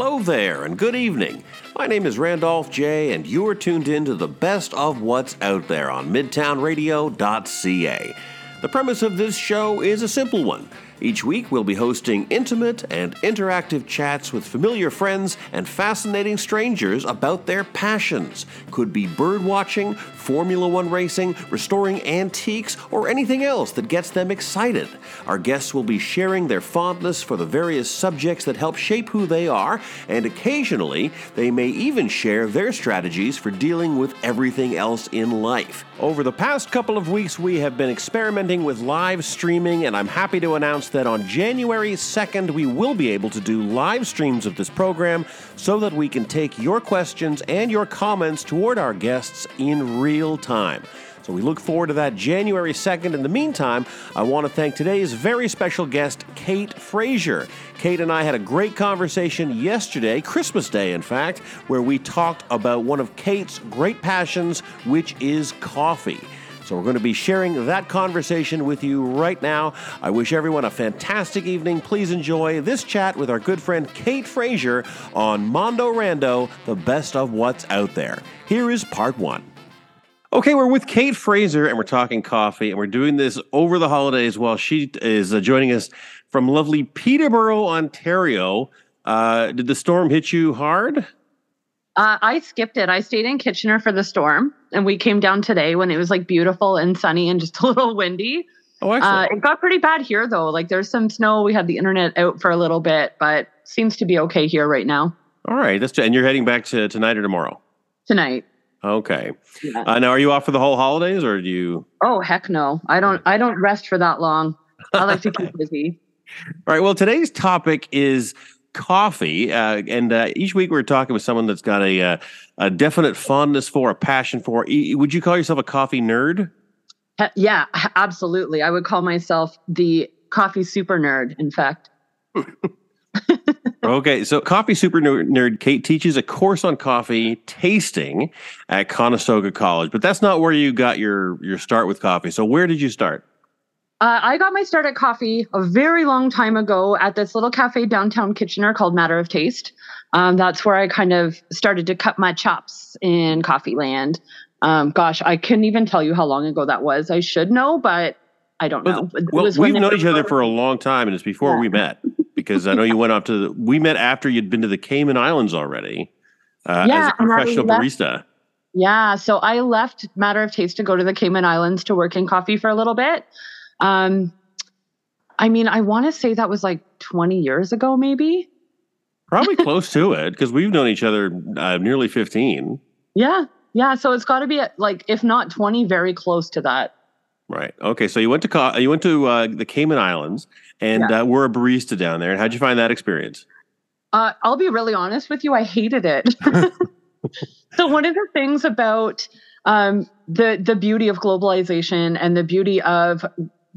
hello there, and good evening. My name is Randolph J, and you are tuned in to the best of what's out there on MidtownRadio.ca. The premise of this show is a simple one. Each week, we'll be hosting intimate and interactive chats with familiar friends and fascinating strangers about their passions. Could be bird watching, Formula One racing, restoring antiques, or anything else that gets them excited. Our guests will be sharing their fondness for the various subjects that help shape who they are, and occasionally, they may even share their strategies for dealing with everything else in life. Over the past couple of weeks, we have been experimenting with live streaming, and I'm happy to announce that on January 2nd, we will be able to do live streams of this program so that we can take your questions and your comments toward our guests in real time. So we look forward to that January 2nd. In the meantime, I want to thank today's very special guest, Kate Fraser. Kate and I had a great conversation yesterday, Christmas Day, in fact, where we talked about one of Kate's great passions, which is coffee. So we're going to be sharing that conversation with you right now. I wish everyone a fantastic evening. Please enjoy this chat with our good friend Kate Fraser on Mondo Rando, the best of what's out there. Here is part one. Okay, we're with Kate Fraser and we're talking coffee, and we're doing this over the holidays while she is uh, joining us from lovely Peterborough, Ontario. Uh, did the storm hit you hard? Uh, I skipped it. I stayed in Kitchener for the storm, and we came down today when it was like beautiful and sunny and just a little windy. Oh, Uh, it got pretty bad here though. Like there's some snow. We had the internet out for a little bit, but seems to be okay here right now. All right, that's and you're heading back to tonight or tomorrow. Tonight. Okay. Yeah. Uh, now, are you off for the whole holidays, or do you? Oh heck no. I don't I don't rest for that long. I like to keep busy. All right. Well, today's topic is coffee, uh, and uh, each week we're talking with someone that's got a uh, a definite fondness for, a passion for. Would you call yourself a coffee nerd? Yeah, absolutely. I would call myself the coffee super nerd, in fact. Okay, so coffee super nerd Kate teaches a course on coffee tasting at Conestoga College, but that's not where you got your your start with coffee. So where did you start? Uh, I got my start at coffee a very long time ago at this little cafe downtown Kitchener called Matter of Taste. Um, that's where I kind of started to cut my chops in coffee land. Um, gosh, I couldn't even tell you how long ago that was. I should know, but I don't know. It Well, we've known each other for a long time, and it's before Yeah. we met because I know you went off to the. We met after you'd been to the Cayman Islands already uh, as a professional barista. Yeah, so I left Matter of Taste to go to the Cayman Islands to work in coffee for a little bit. Um, I mean, I want to say that was like 20 years ago, maybe. Probably close to it because we've known each other uh, nearly fifteen. Yeah, yeah. So it's got to be at, like, if not 20, very close to that. Right. Okay. So you went to co- you went to uh, the Cayman Islands and uh, were a barista down there. And how'd you find that experience? Uh, I'll be really honest with you. I hated it. so one of the things about um, the the beauty of globalization and the beauty of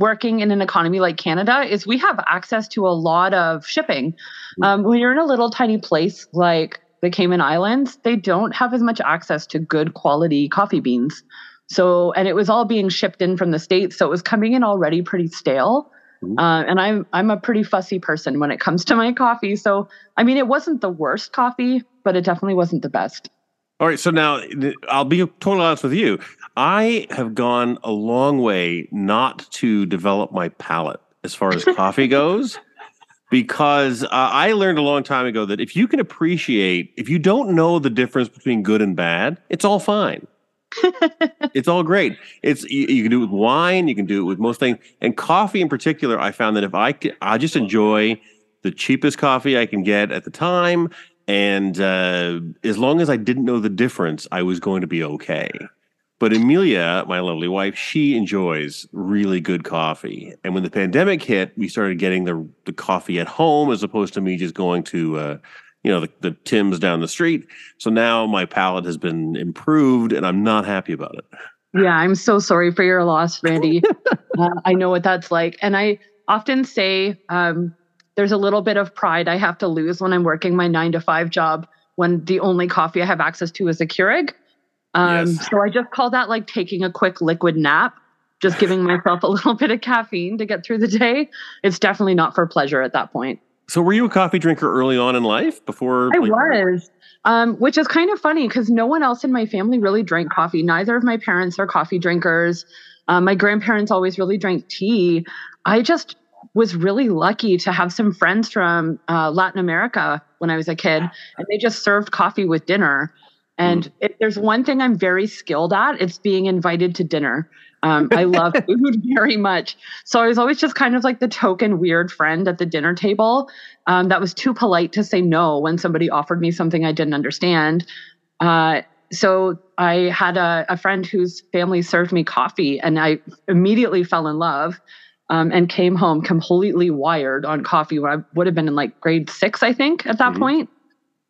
working in an economy like Canada is we have access to a lot of shipping. Um, when you're in a little tiny place like the Cayman Islands, they don't have as much access to good quality coffee beans. So, and it was all being shipped in from the states, so it was coming in already pretty stale. Uh, and I'm I'm a pretty fussy person when it comes to my coffee. So, I mean, it wasn't the worst coffee, but it definitely wasn't the best. All right. So now I'll be totally honest with you. I have gone a long way not to develop my palate as far as coffee goes. Because uh, I learned a long time ago that if you can appreciate, if you don't know the difference between good and bad, it's all fine. it's all great. It's you, you can do it with wine, you can do it with most things, and coffee in particular. I found that if I could, I just enjoy the cheapest coffee I can get at the time, and uh, as long as I didn't know the difference, I was going to be okay. But Amelia, my lovely wife, she enjoys really good coffee. And when the pandemic hit, we started getting the the coffee at home as opposed to me just going to uh, you know the, the Tim's down the street. So now my palate has been improved, and I'm not happy about it. Yeah, I'm so sorry for your loss, Randy. uh, I know what that's like. And I often say um, there's a little bit of pride I have to lose when I'm working my nine to five job when the only coffee I have access to is a Keurig. Um, Yes. So I just call that like taking a quick liquid nap, just giving myself a little bit of caffeine to get through the day. It's definitely not for pleasure at that point. So, were you a coffee drinker early on in life? Before I like, was, um, which is kind of funny because no one else in my family really drank coffee. Neither of my parents are coffee drinkers. Um, my grandparents always really drank tea. I just was really lucky to have some friends from uh, Latin America when I was a kid, and they just served coffee with dinner. And mm. if there's one thing I'm very skilled at, it's being invited to dinner. Um, I love food very much. So I was always just kind of like the token weird friend at the dinner table um, that was too polite to say no when somebody offered me something I didn't understand. Uh, so I had a, a, friend whose family served me coffee, and I immediately fell in love. Um, and came home completely wired on coffee when I would have been in like grade six, I think, at that mm-hmm. point.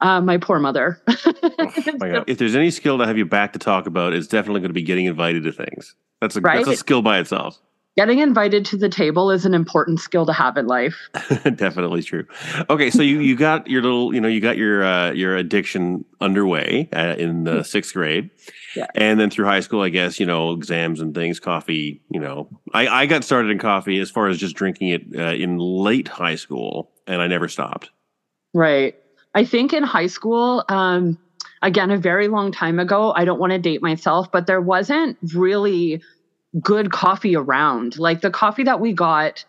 Uh, my poor mother. oh, my if there's any skill to have you back to talk about, it's definitely going to be getting invited to things. That's a, right? that's a skill by itself. Getting invited to the table is an important skill to have in life. definitely true. Okay, so you, you got your little, you know, you got your uh, your addiction underway uh, in the sixth grade. Yeah. And then through high school, I guess, you know, exams and things, coffee, you know, I, I got started in coffee as far as just drinking it uh, in late high school and I never stopped. Right. I think in high school, um, again, a very long time ago. I don't want to date myself, but there wasn't really good coffee around. Like the coffee that we got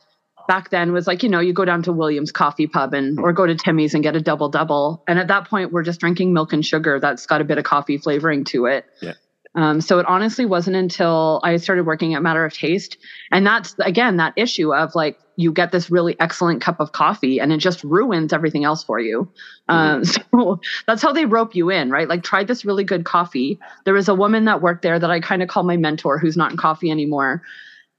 back then was like, you know, you go down to Williams Coffee Pub and or go to Timmy's and get a double double. And at that point, we're just drinking milk and sugar that's got a bit of coffee flavoring to it. Yeah. Um, so it honestly wasn't until I started working at Matter of Taste. And that's, again, that issue of like, you get this really excellent cup of coffee and it just ruins everything else for you. Um, so that's how they rope you in, right? Like, try this really good coffee. There was a woman that worked there that I kind of call my mentor who's not in coffee anymore.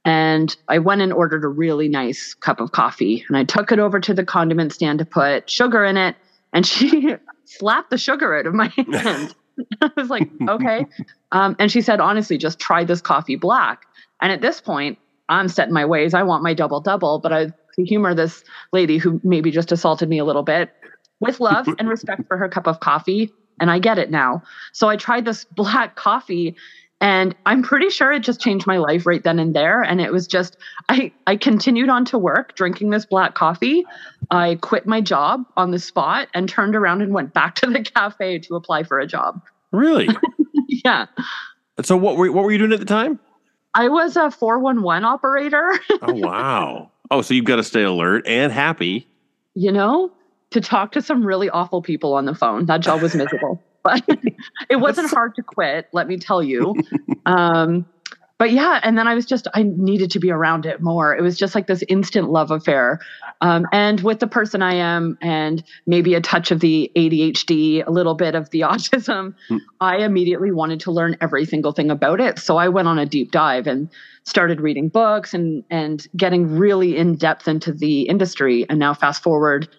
And I went and ordered a really nice cup of coffee and I took it over to the condiment stand to put sugar in it. And she slapped the sugar out of my hand. I was like, okay. Um, and she said, honestly, just try this coffee black. And at this point, I'm set in my ways. I want my double double, but I humor this lady who maybe just assaulted me a little bit with love and respect for her cup of coffee. And I get it now. So I tried this black coffee and I'm pretty sure it just changed my life right then and there. And it was just, I, I continued on to work drinking this black coffee. I quit my job on the spot and turned around and went back to the cafe to apply for a job. Really? yeah. So what were, what were you doing at the time? I was a 411 operator. oh, wow. Oh, so you've got to stay alert and happy. You know, to talk to some really awful people on the phone. That job was miserable but it wasn't hard to quit, let me tell you. Um, but yeah, and then I was just, I needed to be around it more. It was just like this instant love affair. Um, and with the person I am, and maybe a touch of the ADHD, a little bit of the autism, mm. I immediately wanted to learn every single thing about it. So I went on a deep dive and started reading books and and getting really in depth into the industry. And now fast forward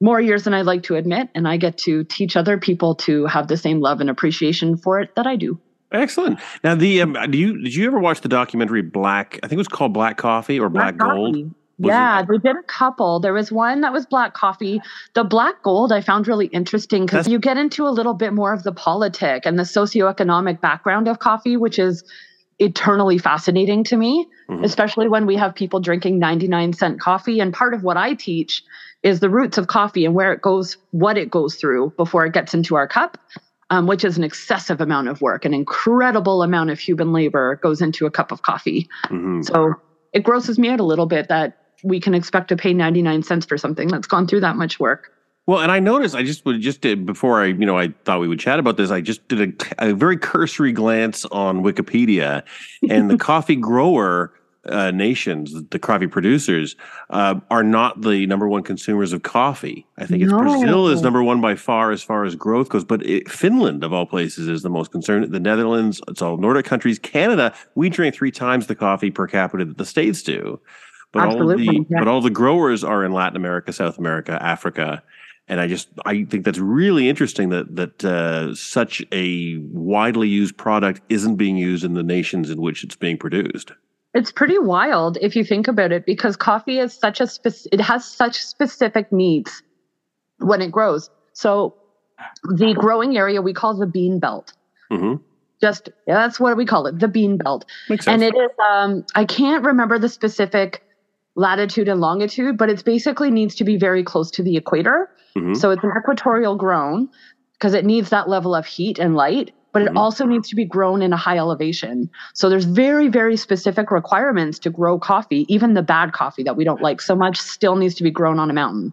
more years than I'd like to admit, and I get to teach other people to have the same love and appreciation for it that I do. Excellent. Now, the um, do you did you ever watch the documentary Black? I think it was called Black Coffee or Black, Black Gold. yeah, it? they did a couple. There was one that was black coffee. The black gold I found really interesting because you get into a little bit more of the politic and the socioeconomic background of coffee, which is eternally fascinating to me, mm-hmm. especially when we have people drinking 99 cent coffee. And part of what I teach is the roots of coffee and where it goes, what it goes through before it gets into our cup, um, which is an excessive amount of work, an incredible amount of human labor goes into a cup of coffee. Mm-hmm. So it grosses me out a little bit that we can expect to pay 99 cents for something that's gone through that much work. Well, and I noticed I just would just did before I you know I thought we would chat about this. I just did a, a very cursory glance on Wikipedia, and the coffee grower uh, nations, the coffee producers, uh, are not the number one consumers of coffee. I think it's no. Brazil is number one by far as far as growth goes, but it, Finland of all places is the most concerned. The Netherlands, it's all Nordic countries. Canada, we drink three times the coffee per capita that the states do. But Absolutely, all the yeah. but all the growers are in Latin America, South America, Africa, and I just I think that's really interesting that that uh, such a widely used product isn't being used in the nations in which it's being produced. It's pretty wild if you think about it because coffee is such a spec- it has such specific needs when it grows. So the growing area we call the bean belt. Mm-hmm. Just yeah, that's what we call it, the bean belt. Makes And it is um I can't remember the specific latitude and longitude, but it basically needs to be very close to the equator. Mm-hmm. So it's an equatorial grown because it needs that level of heat and light, but mm-hmm. it also needs to be grown in a high elevation. So there's very, very specific requirements to grow coffee. Even the bad coffee that we don't like so much still needs to be grown on a mountain.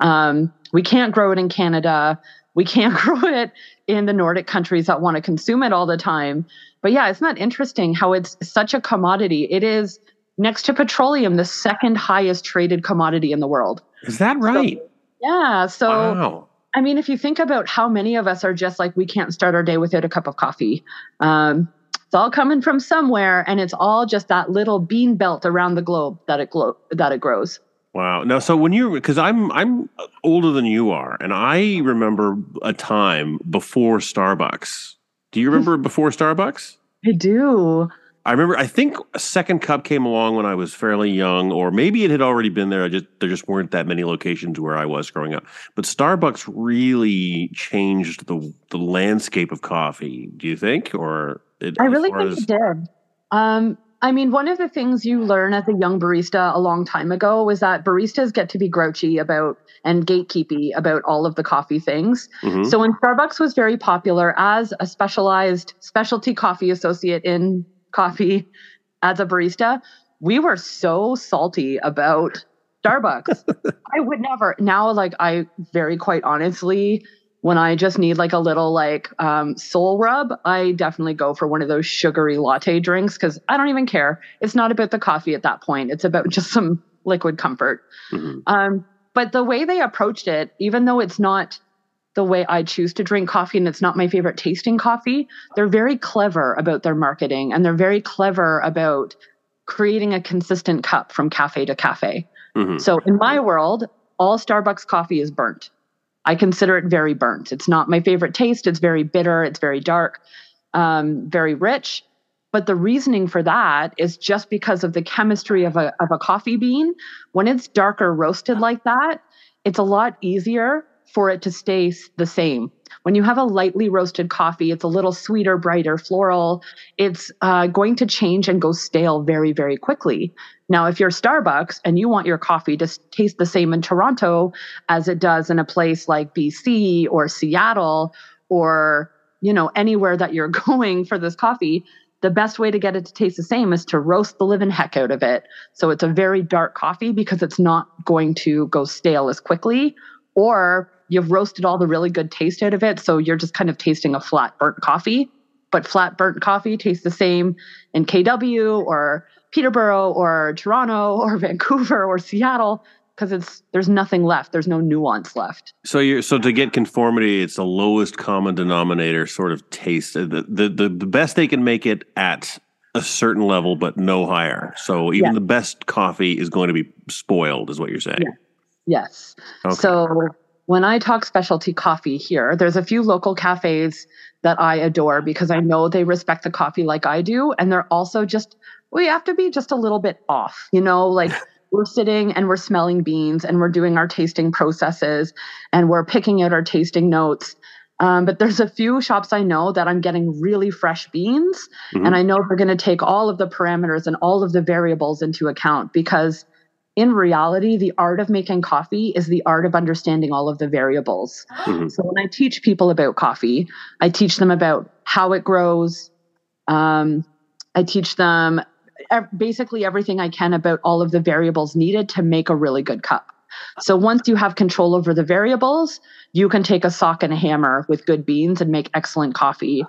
Um, we can't grow it in Canada. We can't grow it in the Nordic countries that want to consume it all the time. But yeah, it's not interesting how it's such a commodity. It is next to petroleum, the second highest traded commodity in the world. Is that right? So, yeah. So, wow. I mean, if you think about how many of us are just like, we can't start our day without a cup of coffee. Um, it's all coming from somewhere, and it's all just that little bean belt around the globe that it glo- that it grows. Wow. Now, so when you're, because I'm I'm older than you are, and I remember a time before Starbucks. Do you remember before Starbucks? I do. I remember. I think a second cup came along when I was fairly young, or maybe it had already been there. I just there just weren't that many locations where I was growing up. But Starbucks really changed the the landscape of coffee. Do you think, or it, I really think as... it did. Um, I mean, one of the things you learn as a young barista a long time ago was that baristas get to be grouchy about and gatekeepy about all of the coffee things. Mm-hmm. So when Starbucks was very popular as a specialized specialty coffee associate in coffee as a barista, we were so salty about Starbucks. I would never now like I very quite honestly when I just need like a little like um, soul rub, I definitely go for one of those sugary latte drinks because I don't even care. It's not about the coffee at that point. It's about just some liquid comfort. Mm-hmm. Um, but the way they approached it, even though it's not the way I choose to drink coffee and it's not my favorite tasting coffee, they're very clever about their marketing and they're very clever about creating a consistent cup from cafe to cafe. Mm-hmm. So in my world, all Starbucks coffee is burnt. I consider it very burnt. It's not my favorite taste. It's very bitter. It's very dark, um, very rich. But the reasoning for that is just because of the chemistry of a, of a coffee bean. When it's darker roasted like that, it's a lot easier for it to stay the same. When you have a lightly roasted coffee, it's a little sweeter, brighter, floral. It's uh, going to change and go stale very, very quickly. Now, if you're Starbucks and you want your coffee to taste the same in Toronto as it does in a place like BC or Seattle or you know anywhere that you're going for this coffee, the best way to get it to taste the same is to roast the living heck out of it. So it's a very dark coffee because it's not going to go stale as quickly or you've roasted all the really good taste out of it. So you're just kind of tasting a flat burnt coffee. But flat burnt coffee tastes the same in KW or Peterborough or Toronto or Vancouver or Seattle because it's there's nothing left. There's no nuance left. So you're so to get conformity, it's the lowest common denominator sort of taste. Uh, the the the, the best they can make it at a certain level, but no higher. So even yeah. the best coffee is going to be spoiled, is what you're saying. Yeah. Yes. Okay. So when I talk specialty coffee here, there's a few local cafes that I adore because I know they respect the coffee like I do. And they're also just, we have to be just a little bit off, you know, like we're sitting and we're smelling beans and we're doing our tasting processes and we're picking out our tasting notes. Um, but there's a few shops I know that I'm getting really fresh beans. Mm-hmm. And I know they're going to take all of the parameters and all of the variables into account because in reality, the art of making coffee is the art of understanding all of the variables. Mm-hmm. So when I teach people about coffee, I teach them about how it grows. Um, I teach them basically everything I can about all of the variables needed to make a really good cup. So once you have control over the variables, you can take a sock and a hammer with good beans and make excellent coffee,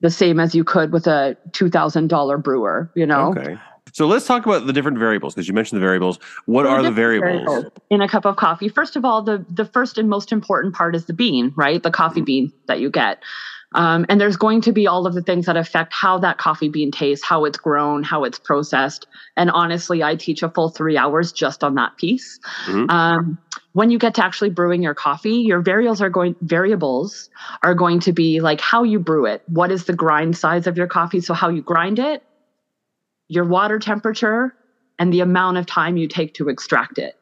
the same as you could with a two thousand dollar brewer. You know. Okay. So let's talk about the different variables because you mentioned the variables. What are the variables? variables? in a cup of coffee? First of all, the the first and most important part is the bean, right? The coffee mm-hmm. bean that you get. Um, and there's going to be all of the things that affect how that coffee bean tastes, how it's grown, how it's processed. And honestly, I teach a full three hours just on that piece. Mm-hmm. Um, when you get to actually brewing your coffee, your variables are going variables are going to be like how you brew it. What is the grind size of your coffee? So how you grind it, your water temperature, and the amount of time you take to extract it.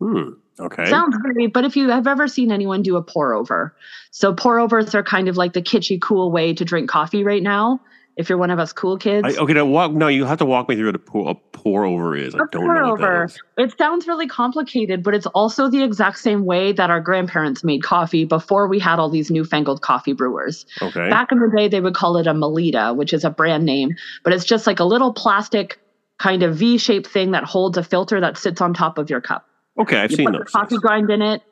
Hmm. Okay. Sounds great, but if you have ever seen anyone do a pour over, so pour overs are kind of like the kitschy, cool way to drink coffee right now. If you're one of us cool kids. I, okay, now walk. No, you have to walk me through what a pour, a pour over is. I A don't pour know over. It sounds really complicated, but it's also the exact same way that our grandparents made coffee before we had all these newfangled coffee brewers. Okay. Back in the day, they would call it a Melitta, which is a brand name, but it's just like a little plastic kind of V shaped thing that holds a filter that sits on top of your cup. okay, I've You seen put the those. coffee grind in it,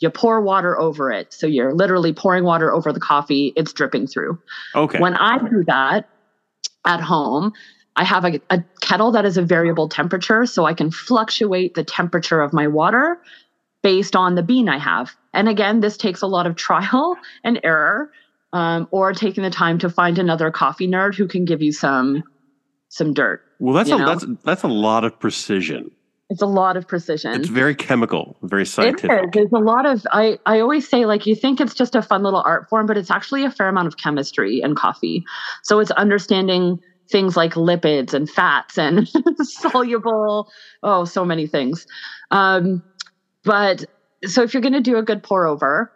you pour water over it. So you're literally pouring water over the coffee, it's dripping through. Okay. When I do that at home, I have a, a kettle that is a variable temperature, so I can fluctuate the temperature of my water based on the bean I have. And again, this takes a lot of trial and error, um, or taking the time to find another coffee nerd who can give you some some dirt. well, that's a know? that's that's a lot of precision. It's a lot of precision. It's very chemical, very scientific. It is. There's a lot of I, I always say like you think it's just a fun little art form, but it's actually a fair amount of chemistry in coffee. So it's understanding things like lipids and fats and soluble, oh, so many things. Um, but so if you're gonna do a good pour over,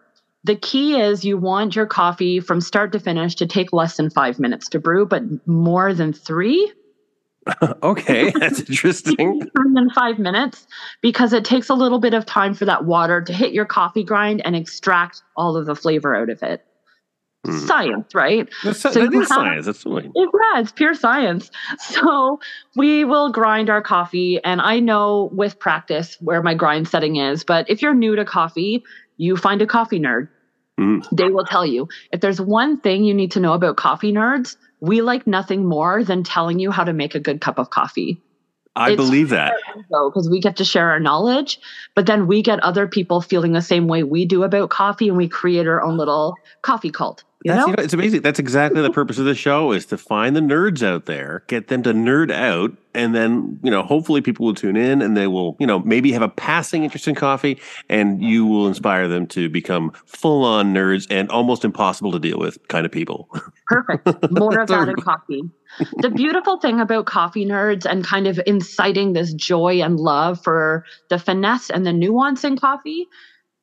the key is you want your coffee from start to finish to take less than five minutes to brew, but more than three. okay, that's interesting. in five minutes because it takes a little bit of time for that water to hit your coffee grind and extract all of the flavor out of it. Hmm. Science, right? That's, So that is have- science. That's what It, yeah, it's pure science. So we will grind our coffee, and I know with practice where my grind setting is. But if you're new to coffee, you find a coffee nerd. Mm. They will tell you if there's one thing you need to know about coffee nerds. We like nothing more than telling you how to make a good cup of coffee. I It's- believe that. because we get to share our knowledge but then we get other people feeling the same way we do about coffee and we create our own little coffee cult you That's, know you know, it's amazing. That's exactly the purpose of the show is to find the nerds out there, get them to nerd out, and then, you know, hopefully people will tune in and they will, you know, maybe have a passing interest in coffee and you will inspire them to become full on nerds and almost impossible to deal with kind of people. perfect more of that in coffee the beautiful thing about coffee nerds and kind of inciting this joy and love for the finesse and the nuance in coffee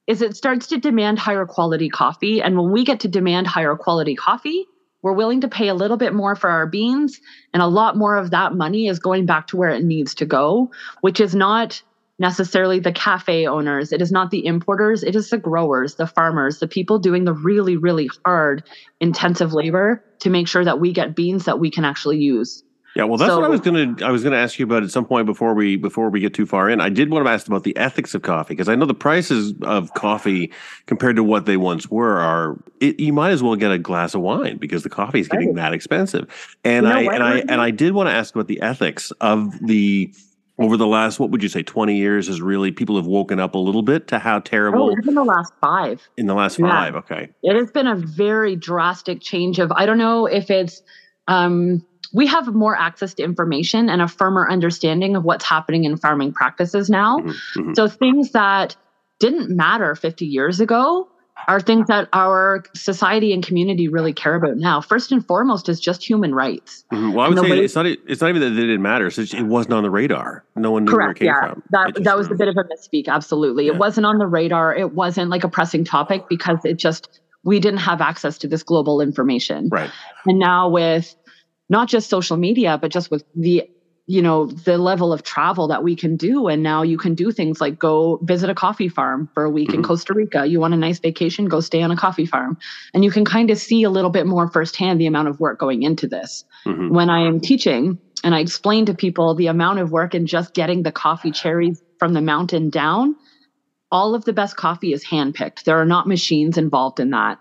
is it starts to demand higher quality coffee. And when we get to demand higher quality coffee we're willing to pay a little bit more for our beans. And a lot more of that money is going back to where it needs to go which is not necessarily the cafe owners. It is not the importers. It is the growers the farmers the people doing the really really hard intensive labor to make sure that we get beans that we can actually use Yeah, well, that's what I was gonna I was gonna ask you about at some point before we before we get too far in. I did want to ask about the ethics of coffee because I know the prices of coffee compared to what they once were are. It, you might as well get a glass of wine because the coffee is getting Right. that expensive. And You know I what, and I and I did want to ask about the ethics of the over the last what would you say twenty years is really people have woken up a little bit to how terrible oh, terrible even the last five in the last Yeah. five. Okay, it has been a very drastic change of i don't know if it's um, we have more access to information and a firmer understanding of what's happening in farming practices now Mhm, mhm. so things that didn't matter 50 years ago are things that our society and community really care about now first and foremost is just human rights Mhm. Well, I would say way- it's not. It's not even that it didn't matter. It's just it wasn't on the radar. No one knew where it Correct. came Yeah, from. That that was a bit of a misspeak. Absolutely, Yeah. it wasn't on the radar. It wasn't like a pressing topic because it just we didn't have access to this global information. right. And now with not just social media, but just with the you know the level of travel that we can do, and now you can do things like go visit a coffee farm for a week in Mhm. Costa Rica. You want a nice vacation, go stay on a coffee farm, and you can kind of see a little bit more firsthand the amount of work going into this Mhm. when I am teaching and I explain to people the amount of work in just getting the coffee cherries from the mountain down, all of the best coffee is handpicked. There are not machines involved in that.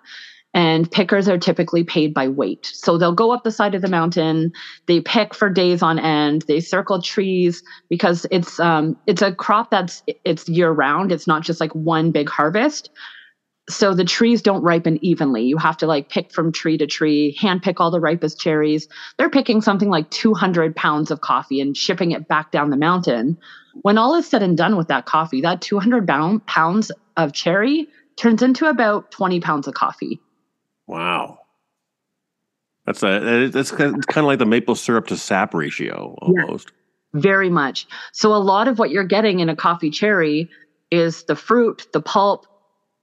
And pickers are typically paid by weight. So they'll go up the side of the mountain, they pick for days on end, they circle trees because it's um it's a crop that's it's year round. It's not just like one big harvest so the trees don't ripen evenly. You have to like pick from tree to tree, hand pick all the ripest cherries. They're picking something like 200 pounds of coffee and shipping it back down the mountain. When all is said and done with that coffee, that 200 pound, pounds of cherry turns into about 20 pounds of coffee. Wow. That's a that is- kind of like the maple syrup to sap ratio Yeah. almost. Very much. So a lot of what you're getting in a coffee cherry is the fruit, the pulp,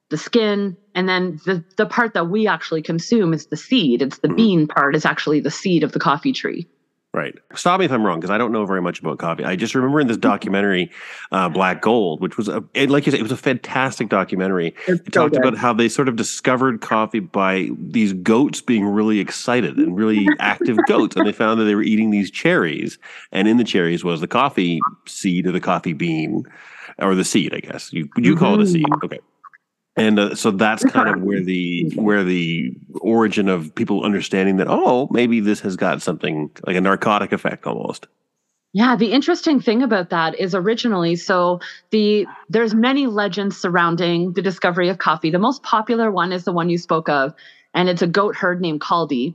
the skin, and then the, the part that we actually consume is the seed. It's the mm-hmm. bean part is actually the seed of the coffee tree. Right. Stop me if I'm wrong because I don't know very much about coffee. I just remember in this documentary, uh, Black Gold, which was a like you said, it was a fantastic documentary. It's it so talked good. about how they sort of discovered coffee by these goats being really excited and really active goats, and they found that they were eating these cherries, and in the cherries was the coffee seed or the coffee bean, or the seed, I guess you you mm-hmm. call it a seed. Mm-hmm. Okay and uh, so that's kind of where the where the origin of people understanding that oh maybe this has got something like a narcotic effect almost. Yeah the interesting thing about that is originally so the there's many legends surrounding the discovery of coffee. The most popular one is the one you spoke of and it's a goat herd named kaldi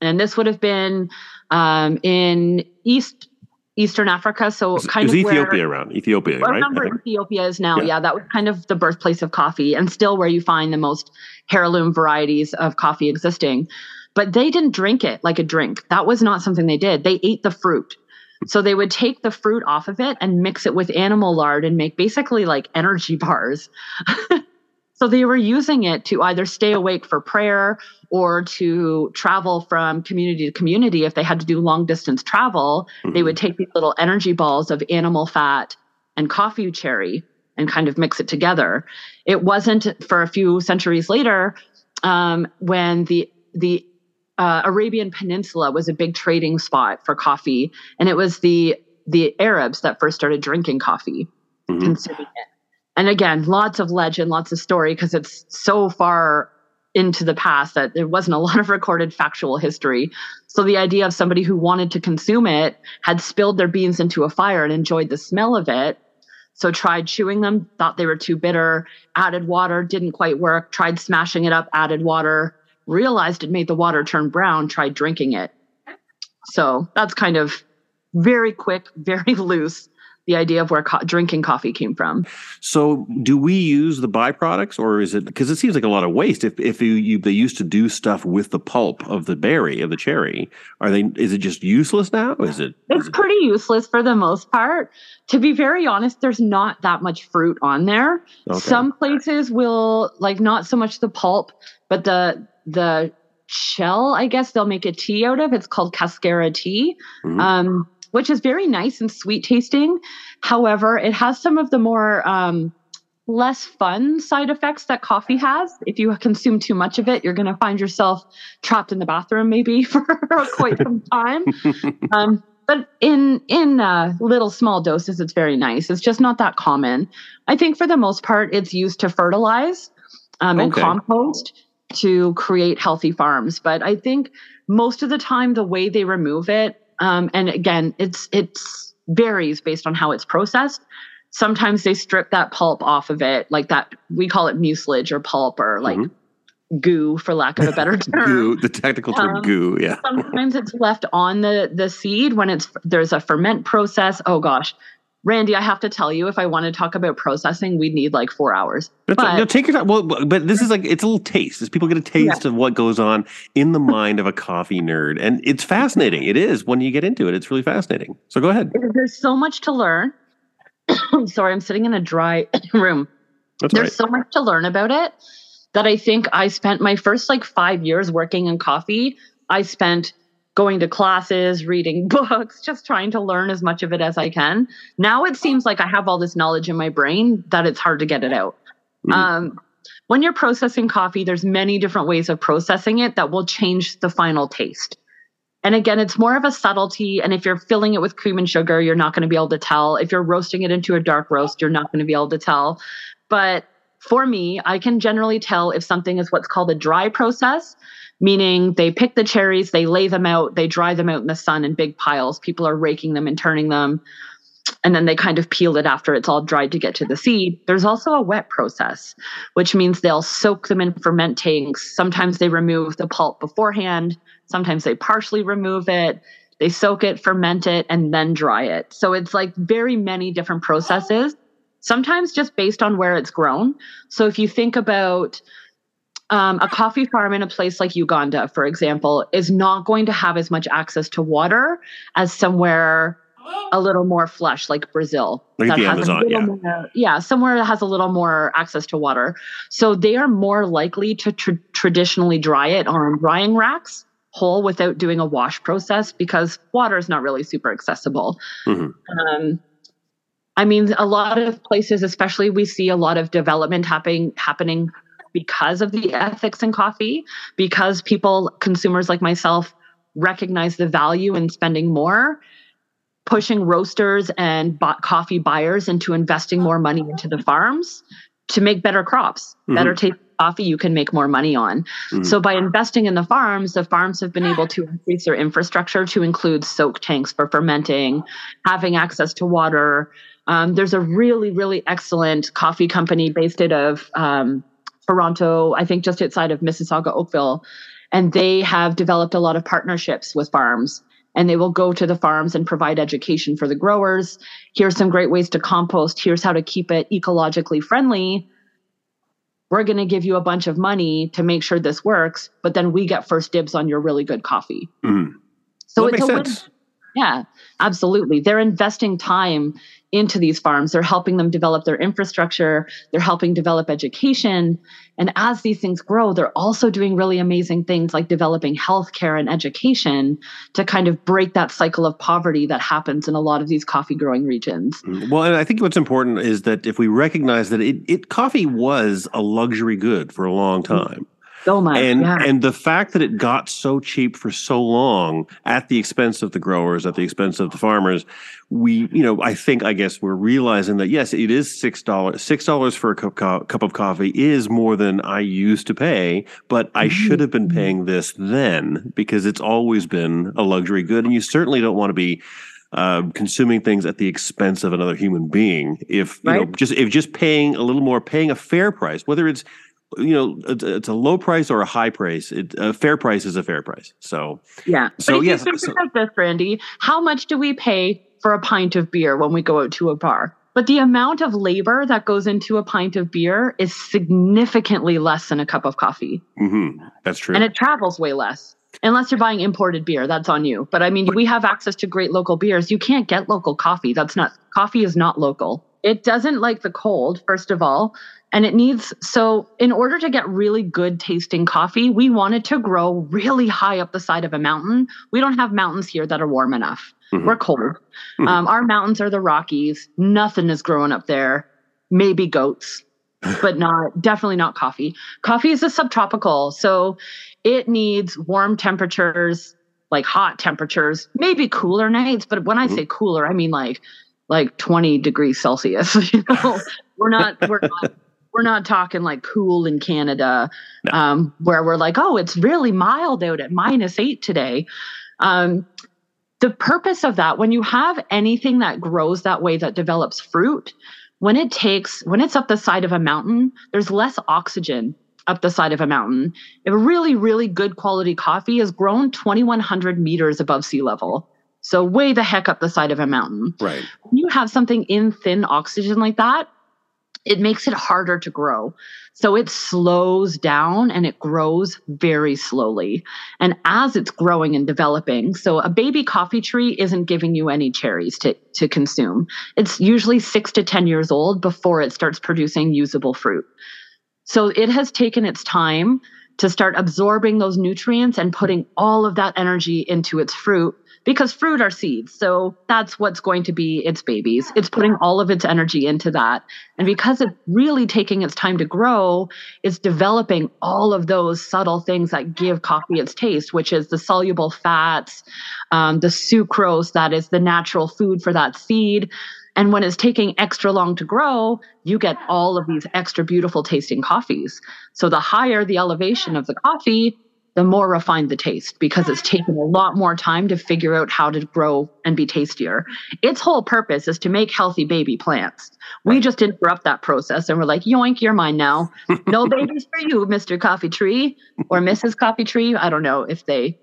and this would have been um, in east Eastern Africa. So it kind of Ethiopia around Ethiopia, right? Remember Ethiopia is now. Yeah. yeah, that was kind of the birthplace of coffee, and still where you find the most heirloom varieties of coffee existing. But they didn't drink it like a drink. That was not something they did. They ate the fruit. So they would take the fruit off of it and mix it with animal lard and make basically like energy bars. So they were using it to either stay awake for prayer or to travel from community to community. If they had to do long distance travel, mm-hmm. they would take these little energy balls of animal fat and coffee cherry and kind of mix it together. It wasn't for a few centuries later um, when the the uh, Arabian Peninsula was a big trading spot for coffee, and it was the the Arabs that first started drinking coffee, mm-hmm. consuming it and again, lots of legend, lots of story because it's so far into the past that there wasn't a lot of recorded factual history. So the idea of somebody who wanted to consume it had spilled their beans into a fire and enjoyed the smell of it. So tried chewing them, thought they were too bitter, added water, didn't quite work, tried smashing it up, added water, realized it made the water turn brown, tried drinking it. So that's kind of very quick, very loose the idea of where co- drinking coffee came from. So, do we use the byproducts, or is it because it seems like a lot of waste? If if you, you, they used to do stuff with the pulp of the berry of the cherry, are they? Is it just useless now? Is it? It's is it, pretty useless for the most part. To be very honest, there's not that much fruit on there. Okay. Some places will like not so much the pulp, but the the shell. I guess they'll make a tea out of. It's called cascara tea. Mm-hmm. Um, which is very nice and sweet tasting. However, it has some of the more um, less fun side effects that coffee has. If you consume too much of it, you're going to find yourself trapped in the bathroom maybe for quite some time. Um, but in in uh, little small doses, it's very nice. It's just not that common. I think for the most part, it's used to fertilize um, okay. and compost to create healthy farms. But I think most of the time, the way they remove it um, and again, it's it's varies based on how it's processed. Sometimes they strip that pulp off of it, like that we call it mucilage or pulp or like mm-hmm. goo, for lack of a better term. goo, the technical term um, goo, yeah. sometimes it's left on the the seed when it's there's a ferment process. Oh gosh, Randy, I have to tell you, if I want to talk about processing, we'd need like four hours. That's but, no, take your time. Well, but this is like it's a little taste. Is people get a taste yeah. of what goes on in the mind of a coffee nerd, and it's fascinating. It is when you get into it. It's really fascinating. So go ahead. There's so much to learn. Sorry, I'm sitting in a dry room. That's There's right. so much to learn about it that I think I spent my first like five years working in coffee. I spent going to classes, reading books, just trying to learn as much of it as I can. Now it seems like I have all this knowledge in my brain that it's hard to get it out. Mm-hmm. Um, when you're processing coffee, there's many different ways of processing it that will change the final taste. And again, it's more of a subtlety. And if you're filling it with cream and sugar, you're not going to be able to tell. If you're roasting it into a dark roast, you're not going to be able to tell. But for me, I can generally tell if something is what's called a dry process, meaning they pick the cherries, they lay them out, they dry them out in the sun in big piles. People are raking them and turning them. And then they kind of peel it after it's all dried to get to the seed. There's also a wet process, which means they'll soak them in ferment tanks. Sometimes they remove the pulp beforehand, sometimes they partially remove it. They soak it, ferment it, and then dry it. So it's like very many different processes, sometimes just based on where it's grown. So if you think about um, a coffee farm in a place like Uganda, for example, is not going to have as much access to water as somewhere a little more flush, like Brazil. Like that the has Amazon, a little yeah. more, yeah, somewhere that has a little more access to water. So they are more likely to tr- traditionally dry it on drying racks whole without doing a wash process because water is not really super accessible. Mhm. Um, I mean, a lot of places, especially, we see a lot of development happening happening because of the ethics in coffee, because people, consumers like myself, recognize the value in spending more, pushing roasters and coffee buyers into investing more money into the farms to make better crops, better taste coffee you can make more money on. Mhm. So by investing in the farms, the farms have been able to increase their infrastructure to include soak tanks for fermenting, having access to water. Um, there's a really, really excellent coffee company based out of um, Toronto, I think just outside of Mississauga, Oakville, and they have developed a lot of partnerships with farms. And they will go to the farms and provide education for the growers. Here's some great ways to compost. Here's how to keep it ecologically friendly we're going to give you a bunch of money to make sure this works, but then we get first dibs on your really good coffee. Mhm. So that it's a win. sense. Yeah, absolutely. They're investing time into these farms. They're helping them develop their infrastructure. They're helping develop education. And as these things grow, they're also doing really amazing things like developing healthcare and education to kind of break that cycle of poverty that happens in a lot of these coffee growing regions. Mm, Well, and I think what's important is that if we recognize that it, it coffee was a luxury good for a long time. So much. and yeah. and the fact that it got so cheap for so long at the expense of the growers at the expense of the farmers we you know i think i guess we're realizing that yes it is six dollars six dollars for a cup, cup of coffee is more than i used to pay but i should have been Mhm. paying this then because it's always been a luxury good and you certainly don't want to be uh, consuming things at the expense of another human being if you know just if just paying a little more paying a fair price whether it's you know it's, a low price or a high price it, a fair price is a fair price so Yeah. So, but yes, you think so- about this, Randy, how much do we pay for a pint of beer when we go out to a bar? But the amount of labor that goes into a pint of beer is significantly less than a cup of coffee. mhm, that's true And it travels way less. Unless you're buying imported beer, that's on you. But I mean, we have access to great local beers. You can't get local coffee. That's not, coffee is not local. It doesn't like the cold, first of all. And it needs, so in order to get really good tasting coffee, we want it to grow really high up the side of a mountain. We don't have mountains here that are warm enough. Mhm. We're cold. Mhm. Um, our mountains are the Rockies. Nothing is growing up there. Maybe goats, but not, definitely not coffee. Coffee is a subtropical. So it needs warm temperatures, like hot temperatures, maybe cooler nights. But when I Mhm. say cooler, I mean like like 20 degrees Celsius. You know, we're not we're not we're not talking like cool in Canada, No. um, where we're like, oh, it's really mild out at minus eight today. Um, the purpose of that, when you have anything that grows that way that develops fruit, when it takes when it's up the side of a mountain, there's less oxygen up the side of a mountain. If a really, really good quality coffee is grown 2,100 meters above sea level. So way the heck up the side of a mountain. right When you have something in thin oxygen like that, it makes it harder to grow. So it slows down and it grows very slowly. And as it's growing and developing, so a baby coffee tree isn't giving you any cherries to, to consume. It's usually six to 10 years old before it starts producing usable fruit. So it has taken its time to start absorbing those nutrients and putting all of that energy into its fruit because fruit are seeds. So that's what's going to be its babies. It's putting all of its energy into that. And because it's really taking its time to grow, it's developing all of those subtle things that give coffee its taste, which is the soluble fats, um, the sucrose that is the natural food for that seed. And when it's taking extra long to grow, you get all of these extra beautiful tasting coffees. So the higher the elevation of the coffee, the more refined the taste because it's taken a lot more time to figure out how to grow and be tastier. Its whole purpose is to make healthy baby plants. We just interrupt that process and we're like, yoink, you're mine now. No babies for you, Mr. Coffee Tree or Mrs. Coffee Tree. I don't know if they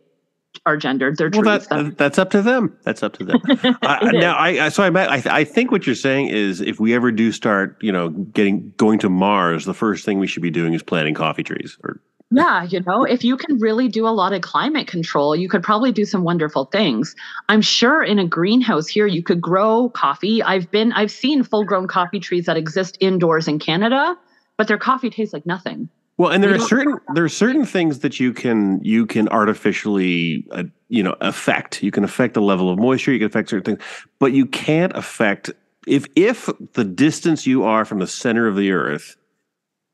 are gendered. They're well trees. that, uh, that's up to them that's up to them I, now I, I so I, I I think what you're saying is if we ever do start you know getting going to mars the first thing we should be doing is planting coffee trees or yeah, you know, if you can really do a lot of climate control, you could probably do some wonderful things. I'm sure in a greenhouse here you could grow coffee. I've been I've seen full-grown coffee trees that exist indoors in Canada, but their coffee tastes like nothing. Well, and there are certain there are certain things that you can you can artificially uh, you know affect. You can affect the level of moisture. You can affect certain things, but you can't affect if if the distance you are from the center of the earth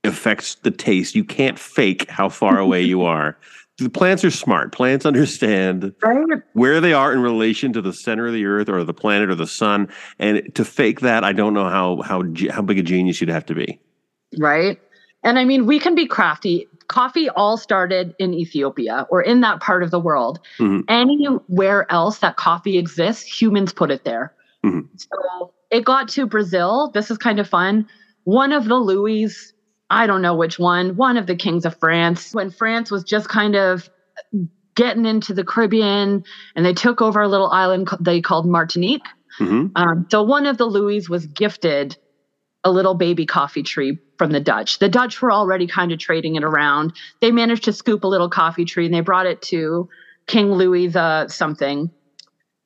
affects the taste. You can't fake how far away you are. The plants are smart. Plants understand where they are in relation to the center of the earth or the planet or the sun. And to fake that, I don't know how how how big a genius you'd have to be. Right. And I mean, we can be crafty. Coffee all started in Ethiopia or in that part of the world. Mm-hmm. Anywhere else that coffee exists, humans put it there. Mm-hmm. So it got to Brazil. This is kind of fun. One of the Louis I don't know which one, one of the kings of France, when France was just kind of getting into the Caribbean and they took over a little island they called Martinique. Mm-hmm. Um, so one of the Louis was gifted a little baby coffee tree from the Dutch. The Dutch were already kind of trading it around. They managed to scoop a little coffee tree and they brought it to King Louis the something.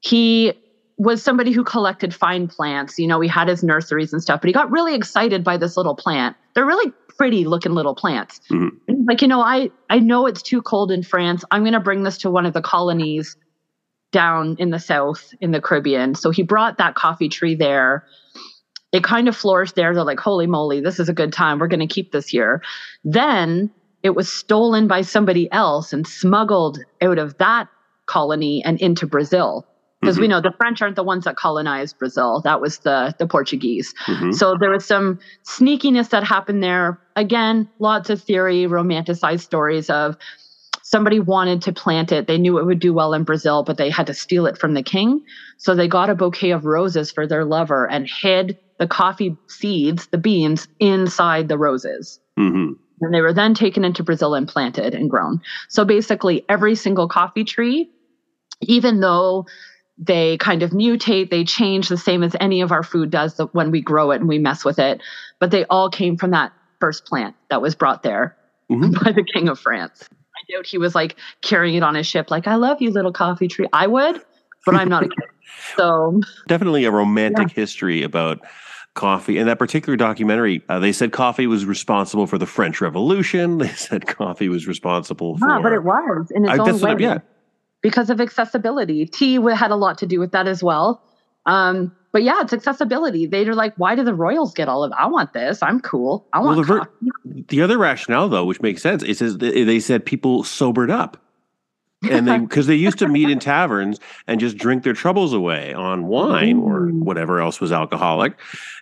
He was somebody who collected fine plants. You know, he had his nurseries and stuff, but he got really excited by this little plant. They're really pretty looking little plants. Mm-hmm. Like, you know, I I know it's too cold in France. I'm going to bring this to one of the colonies down in the south in the Caribbean. So he brought that coffee tree there. It kind of flourished there. They're like, "Holy moly, this is a good time. We're going to keep this here." Then it was stolen by somebody else and smuggled out of that colony and into Brazil because mm-hmm. we know the French aren't the ones that colonized Brazil. That was the the Portuguese. Mm-hmm. So there was some sneakiness that happened there. Again, lots of theory, romanticized stories of somebody wanted to plant it. They knew it would do well in Brazil, but they had to steal it from the king. So they got a bouquet of roses for their lover and hid the coffee seeds, the beans, inside the roses. Mm-hmm. And they were then taken into Brazil and planted and grown. So basically, every single coffee tree, even though they kind of mutate, they change the same as any of our food does when we grow it and we mess with it. But they all came from that first plant that was brought there mm-hmm. by the King of France. I doubt he was like carrying it on his ship, like, I love you, little coffee tree. I would, but I'm not a kid. So definitely a romantic yeah. history about coffee. In that particular documentary, uh, they said coffee was responsible for the French Revolution. They said coffee was responsible for. But it was in its I, own way. yeah, because of accessibility. Tea had a lot to do with that as well. Um, but yeah, it's accessibility. They're like, why do the royals get all of? It? I want this. I'm cool. I want. Well, the, the, other rationale, though, which makes sense, is says they said people sobered up, and they because they used to meet in taverns and just drink their troubles away on wine or whatever else was alcoholic,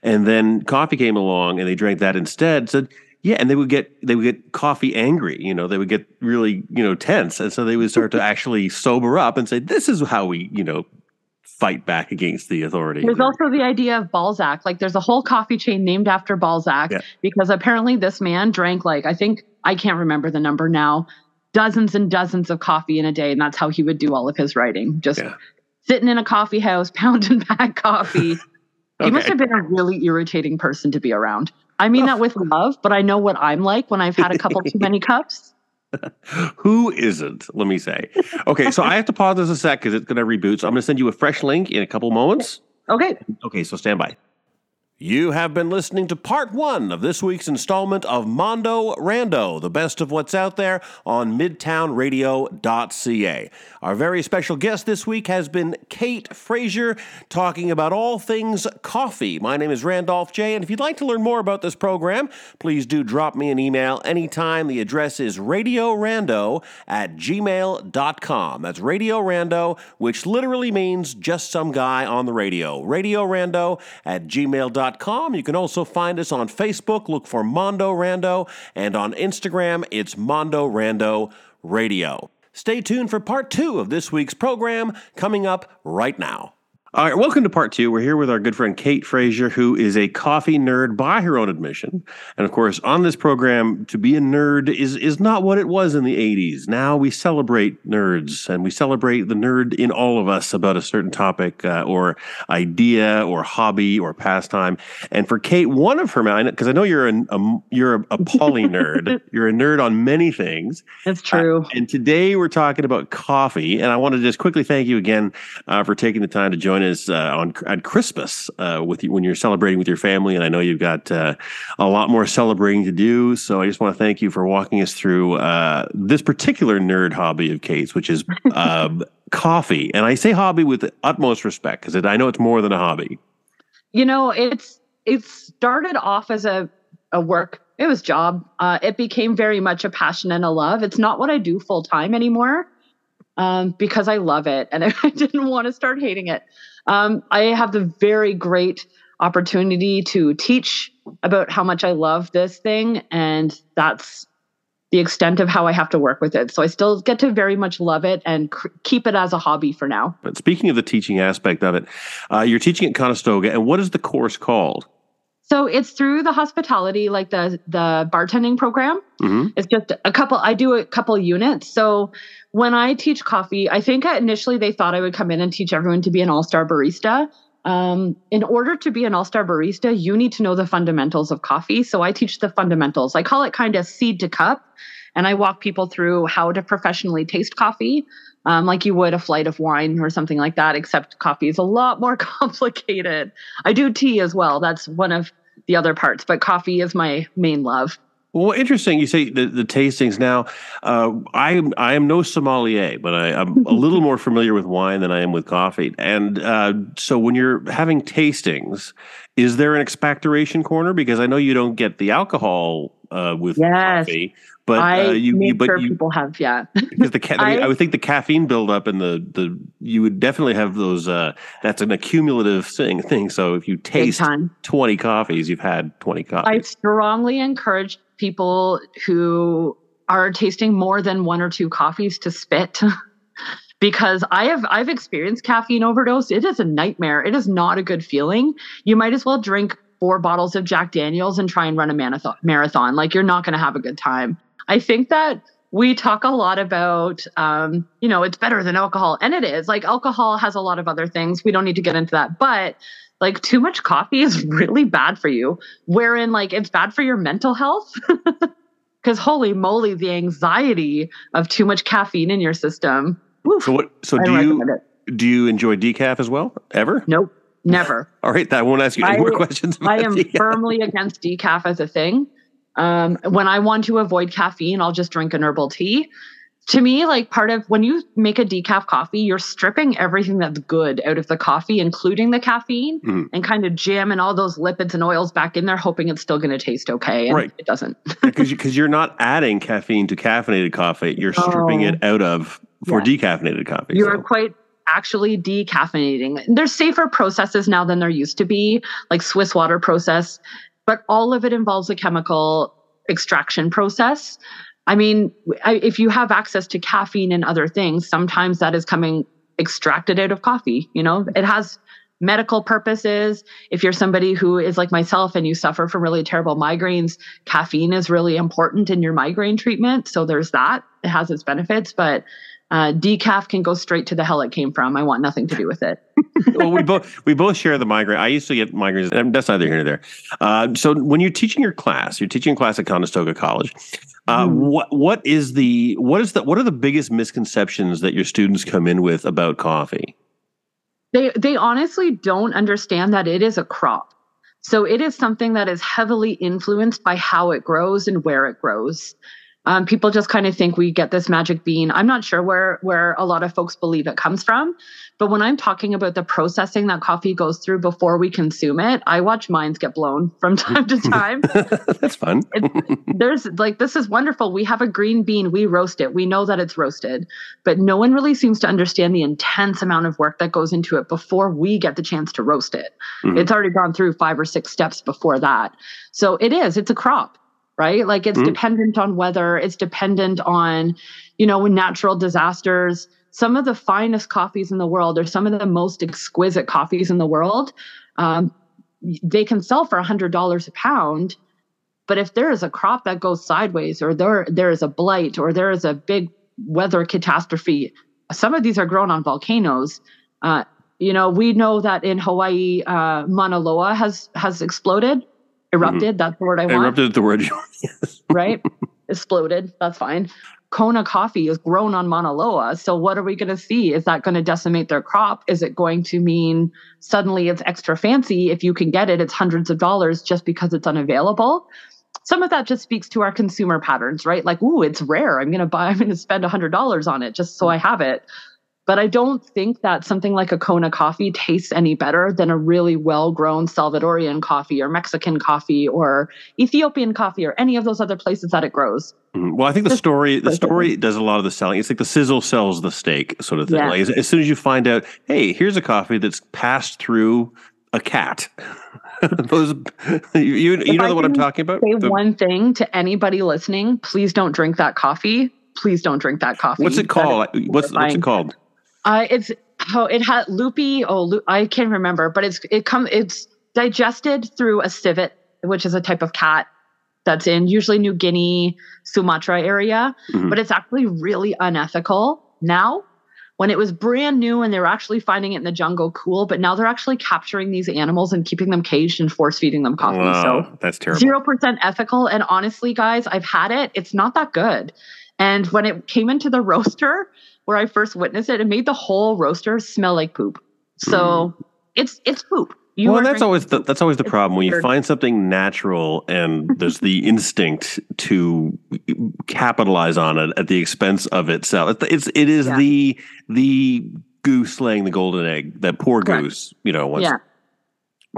and then coffee came along and they drank that instead. Said yeah, and they would get they would get coffee angry. You know, they would get really you know tense, and so they would start to actually sober up and say, "This is how we you know fight back against the authority." There's also the idea of Balzac. Like, there's a whole coffee chain named after Balzac yeah. because apparently this man drank like I think I can't remember the number now, dozens and dozens of coffee in a day, and that's how he would do all of his writing. Just yeah. sitting in a coffee house, pounding back coffee. okay. He must have been a really irritating person to be around. I mean that with love, but I know what I'm like when I've had a couple too many cups. Who isn't? Let me say. Okay, so I have to pause this a sec because it's going to reboot. So I'm going to send you a fresh link in a couple moments. Okay. Okay, so stand by. You have been listening to part one of this week's installment of Mondo Rando, the best of what's out there on midtownradio.ca. Our very special guest this week has been Kate Fraser, talking about all things coffee. My name is Randolph J., and if you'd like to learn more about this program, please do drop me an email anytime. The address is radiorando at gmail.com. That's Radio Rando, which literally means just some guy on the radio. Radio Rando at gmail.com. You can also find us on Facebook. Look for Mondo Rando. And on Instagram, it's Mondo Rando Radio. Stay tuned for part two of this week's program coming up right now. All right, welcome to part two. We're here with our good friend Kate Fraser, who is a coffee nerd by her own admission. And of course, on this program, to be a nerd is is not what it was in the 80s. Now we celebrate nerds and we celebrate the nerd in all of us about a certain topic uh, or idea or hobby or pastime. And for Kate, one of her, because I know you're a, a you're a, a poly nerd, you're a nerd on many things. That's true. Uh, and today we're talking about coffee. And I want to just quickly thank you again uh, for taking the time to join us uh, on at Christmas uh, with you when you're celebrating with your family, and I know you've got uh, a lot more celebrating to do. So I just want to thank you for walking us through uh, this particular nerd hobby of Kate's, which is um, coffee. And I say hobby with utmost respect because I know it's more than a hobby. You know, it's it started off as a a work it was job uh, it became very much a passion and a love it's not what i do full time anymore um, because i love it and i didn't want to start hating it um, I have the very great opportunity to teach about how much I love this thing, and that's the extent of how I have to work with it. So I still get to very much love it and cr- keep it as a hobby for now. But speaking of the teaching aspect of it, uh, you're teaching at Conestoga, and what is the course called? So it's through the hospitality, like the the bartending program. Mm-hmm. It's just a couple. I do a couple units. So when I teach coffee, I think initially they thought I would come in and teach everyone to be an all star barista. Um, in order to be an all star barista, you need to know the fundamentals of coffee. So I teach the fundamentals. I call it kind of seed to cup, and I walk people through how to professionally taste coffee. Um, like you would a flight of wine or something like that, except coffee is a lot more complicated. I do tea as well. That's one of the other parts, but coffee is my main love. Well, interesting. You say the, the tastings. Now, uh, I I am no sommelier, but I, am a little more familiar with wine than I am with coffee. And uh, so, when you're having tastings, is there an expectoration corner? Because I know you don't get the alcohol uh, with yes. coffee, but I uh, you, you but sure you, people have yeah. because the ca- I, I, would think the caffeine buildup and the the you would definitely have those. Uh, that's an accumulative thing. Thing. So if you taste twenty coffees, you've had twenty coffees. I strongly encourage people who are tasting more than one or two coffees to spit. because I have I've experienced caffeine overdose. It is a nightmare. It is not a good feeling. You might as well drink four bottles of Jack Daniels and try and run a marathon. Marathon, like you're not going to have a good time. I think that we talk a lot about, um, you know, it's better than alcohol, and it is. Like alcohol has a lot of other things. We don't need to get into that, but like too much coffee is really bad for you. Wherein like it's bad for your mental health. Because holy moly, the anxiety of too much caffeine in your system. so what? So I do you do you enjoy decaf as well? Ever? Nope, never. All right, I won't ask you any I, more questions. I am decaf. firmly against decaf as a thing. Um, when I want to avoid caffeine, I'll just drink an herbal tea. To me, like part of when you make a decaf coffee, you're stripping everything that's good out of the coffee, including the caffeine, mm. and kind of jamming all those lipids and oils back in there, hoping it's still going to taste okay. And right. it doesn't. Because you, you're not adding caffeine to caffeinated coffee, you're stripping oh. it out of for yeah. decaffeinated coffee. You so. are quite actually decaffeinating. There's safer processes now than there used to be, like Swiss water process but all of it involves a chemical extraction process. I mean, if you have access to caffeine and other things, sometimes that is coming extracted out of coffee. You know, it has medical purposes. If you're somebody who is like myself and you suffer from really terrible migraines, caffeine is really important in your migraine treatment. So there's that. It has its benefits, but uh, decaf can go straight to the hell it came from. I want nothing to do with it. well, we both we both share the migraine. I used to get migraines. That's neither here nor there. Uh, so when you're teaching your class, you're teaching class at Conestoga College. Uh, mm. What what is the what is the what are the biggest misconceptions that your students come in with about coffee? They they honestly don't understand that it is a crop. So it is something that is heavily influenced by how it grows and where it grows. Um, people just kind of think we get this magic bean. I'm not sure where where a lot of folks believe it comes from, but when I'm talking about the processing that coffee goes through before we consume it, I watch minds get blown from time to time. That's fun. there's like this is wonderful. We have a green bean, we roast it. We know that it's roasted, but no one really seems to understand the intense amount of work that goes into it before we get the chance to roast it. Mm-hmm. It's already gone through five or six steps before that. So it is. It's a crop right? Like it's mm-hmm. dependent on weather, it's dependent on, you know, when natural disasters. some of the finest coffees in the world or some of the most exquisite coffees in the world, um, they can sell for $100 a pound. But if there is a crop that goes sideways or there, there is a blight or there is a big weather catastrophe, some of these are grown on volcanoes. Uh, you know, we know that in Hawaii, uh, Mauna Loa has has exploded, erupted. Mm-hmm. That's the word I want. Erupted the word. yes. Right, exploded. That's fine. Kona coffee is grown on Mauna Loa. So what are we going to see? Is that going to decimate their crop? Is it going to mean suddenly it's extra fancy? If you can get it, it's hundreds of dollars just because it's unavailable. Some of that just speaks to our consumer patterns, right? Like, ooh, it's rare. I'm going to buy, I'm going to spend hundred dollars on it just so I have it. But I don't think that something like a Kona coffee tastes any better than a really well grown Salvadorian coffee or Mexican coffee or Ethiopian coffee or any of those other places that it grows. Mm-hmm. Well, I think the story the story does a lot of the selling. It's like the sizzle sells the steak sort of thing. Yeah. Like as, as soon as you find out, hey, here's a coffee that's passed through a cat. Those, you you, you know what I'm talking about. Say the, one thing to anybody listening: please don't drink that coffee. Please don't drink that coffee. What's it called? What's what's it called? Uh, it's oh, it had loopy. Oh, I can't remember, but it's it come it's digested through a civet, which is a type of cat that's in usually New Guinea, Sumatra area, mm-hmm. but it's actually really unethical now. When it was brand new and they were actually finding it in the jungle, cool. But now they're actually capturing these animals and keeping them caged and force feeding them coffee. Wow, so that's terrible. Zero percent ethical. And honestly, guys, I've had it. It's not that good. And when it came into the roaster, where I first witnessed it, it made the whole roaster smell like poop. So mm. it's it's poop. You well, that's always the, that's always the problem when you find something natural and there's the instinct to capitalize on it at the expense of itself. It's it is yeah. the the goose laying the golden egg. That poor Correct. goose, you know. Once, yeah.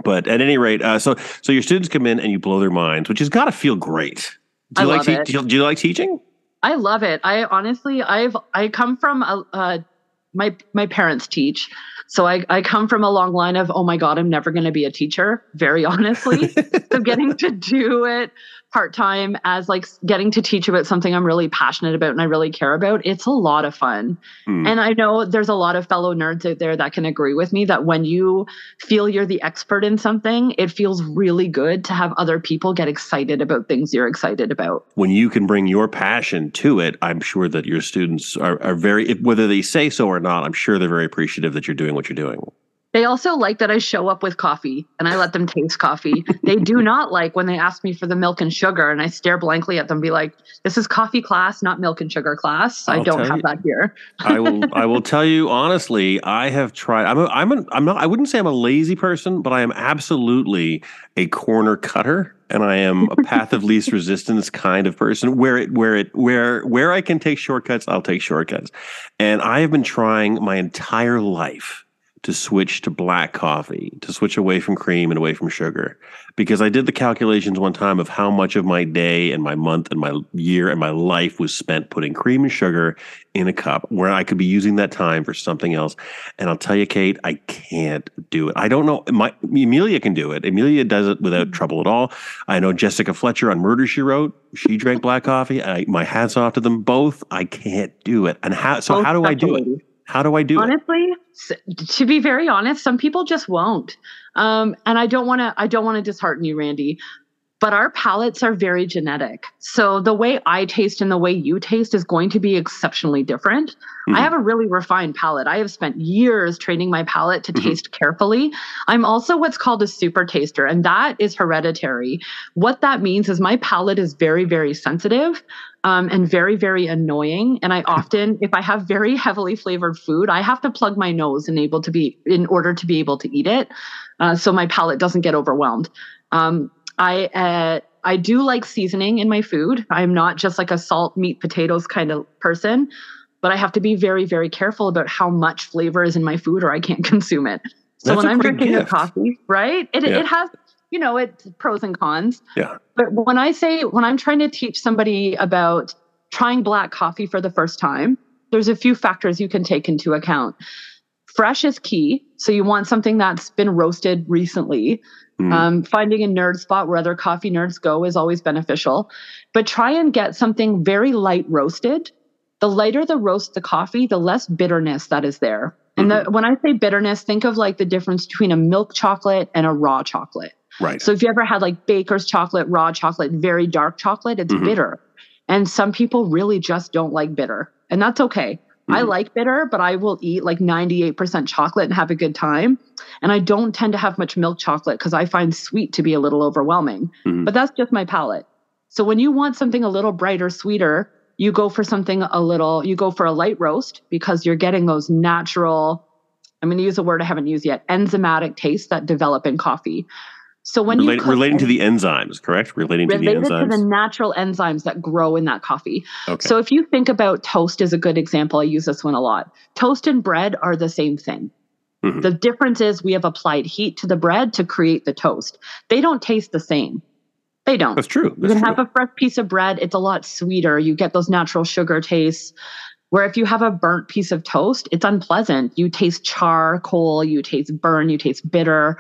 But at any rate, uh, so so your students come in and you blow their minds, which has got to feel great. Do you I like te- do, you, do you like teaching? I love it. I honestly, I've I come from a, a my my parents teach, so I I come from a long line of oh my god, I'm never going to be a teacher. Very honestly, so getting to do it part time as like getting to teach about something I'm really passionate about and I really care about, it's a lot of fun. Mm. And I know there's a lot of fellow nerds out there that can agree with me that when you feel you're the expert in something, it feels really good to have other people get excited about things you're excited about. When you can bring your passion to it, I'm sure that your students are, are very, whether they say so or not, I'm sure they're very appreciative that you're doing what you're doing. They also like that I show up with coffee and I let them taste coffee. they do not like when they ask me for the milk and sugar and I stare blankly at them, be like, "This is coffee class, not milk and sugar class. I'll I do not have you, that here." I will. I will tell you honestly. I have tried. I'm. A, I'm. A, I'm not. I wouldn't say I'm a lazy person, but I am absolutely a corner cutter and I am a path of least resistance kind of person. Where it, where it, where where I can take shortcuts, I'll take shortcuts. And I have been trying my entire life to switch to black coffee, to switch away from cream and away from sugar. Because I did the calculations one time of how much of my day and my month and my year and my life was spent putting cream and sugar in a cup where I could be using that time for something else. And I'll tell you, Kate, I can't do it. I don't know. My Amelia can do it. Amelia does it without mm-hmm. trouble at all. I know Jessica Fletcher on Murder She Wrote. She drank black coffee. I, my hats off to them both. I can't do it. And how? So oh, how do I do it? How do I do Honestly, it? to be very honest, some people just won't. Um, and I don't want to. I don't want to dishearten you, Randy. But our palates are very genetic. So the way I taste and the way you taste is going to be exceptionally different. Mm-hmm. I have a really refined palate. I have spent years training my palate to mm-hmm. taste carefully. I'm also what's called a super taster, and that is hereditary. What that means is my palate is very, very sensitive um, and very, very annoying. And I often, if I have very heavily flavored food, I have to plug my nose and able to be in order to be able to eat it, uh, so my palate doesn't get overwhelmed. Um, I uh, I do like seasoning in my food. I'm not just like a salt, meat, potatoes kind of person, but I have to be very, very careful about how much flavor is in my food, or I can't consume it. So That's when I'm drinking gift. a coffee, right? It yeah. it has you know, it's pros and cons. Yeah. But when I say, when I'm trying to teach somebody about trying black coffee for the first time, there's a few factors you can take into account. Fresh is key. So you want something that's been roasted recently. Mm. Um, finding a nerd spot where other coffee nerds go is always beneficial. But try and get something very light roasted the lighter the roast the coffee, the less bitterness that is there. And the, when I say bitterness, think of like the difference between a milk chocolate and a raw chocolate. Right. So if you ever had like baker's chocolate, raw chocolate, very dark chocolate, it's Mhm. bitter. And some people really just don't like bitter. And that's okay. I Mhm. like bitter, but I will eat like 98% chocolate and have a good time. And I don't tend to have much milk chocolate because I find sweet to be a little overwhelming. Mhm. But that's just my palate. So when you want something a little brighter, sweeter, you go for something a little, you go for a light roast because you're getting those natural, I'm going to use a word I haven't used yet, enzymatic tastes that develop in coffee. So when you Relate- cook relating to the enzymes, correct? Relating to the related to enzymes. the natural enzymes that grow in that coffee. okay. So if you think about toast as a good example, I use this one a lot. Toast and bread are the same thing. Mhm. The difference is we have applied heat to the bread to create the toast. They don't taste the same. They don't. That's true. You That's can true. have a fresh piece of bread, it's a lot sweeter. You get those natural sugar tastes. Where if you have a burnt piece of toast, it's unpleasant. You taste charcoal, you taste burn, you taste bitter.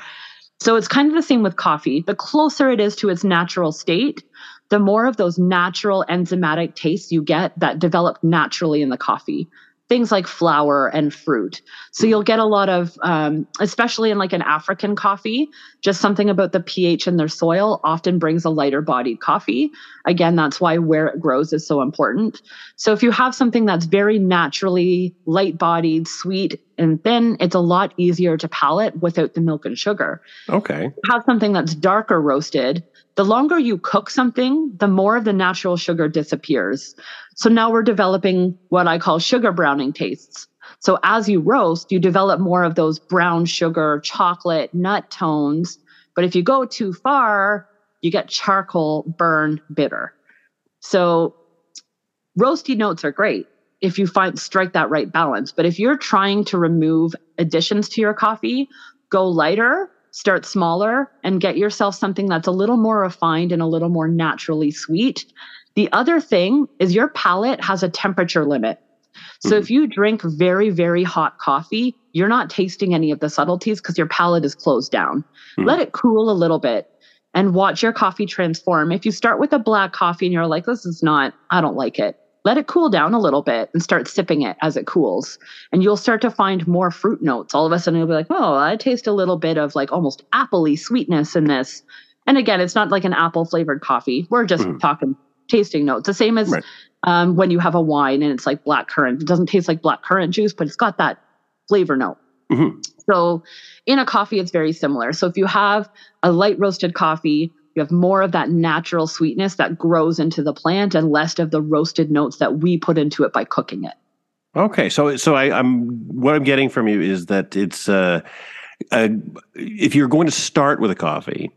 So it's kind of the same with coffee. The closer it is to its natural state, the more of those natural enzymatic tastes you get that develop naturally in the coffee. Things like flower and fruit. So you'll get a lot of, um, especially in like an African coffee, just something about the pH in their soil often brings a lighter bodied coffee. Again, that's why where it grows is so important. So if you have something that's very naturally light bodied, sweet, and thin, it's a lot easier to palate without the milk and sugar. okay. Have something that's darker roasted. The longer you cook something, the more of the natural sugar disappears. So now we're developing what I call sugar browning tastes. So as you roast, you develop more of those brown sugar, chocolate, nut tones. But if you go too far, you get charcoal, burn, bitter. So roasty notes are great if you find strike that right balance. But if you're trying to remove additions to your coffee, go lighter, start smaller, and get yourself something that's a little more refined and a little more naturally sweet. The other thing is your palate has a temperature limit. So Mhm. if you drink very, very hot coffee, you're not tasting any of the subtleties because your palate is closed down. Mhm. Let it cool a little bit and watch your coffee transform. If you start with a black coffee and you're like, this is not, I don't like it, let it cool down a little bit and start sipping it as it cools. And you'll start to find more fruit notes. All of a sudden, you'll be like, oh, I taste a little bit of like almost appley sweetness in this. And again, it's not like an apple flavored coffee. We're just Mhm. talking tasting notes. The same as Right. um, when you have a wine and it's like black currant. It doesn't taste like black currant juice, but it's got that flavor note. Mhm. So in a coffee, it's very similar. So if you have a light roasted coffee, you have more of that natural sweetness that grows into the plant and less of the roasted notes that we put into it by cooking it. Okay, so so I, I'm what I'm getting from you is that it's uh, uh, if you're going to start with a coffee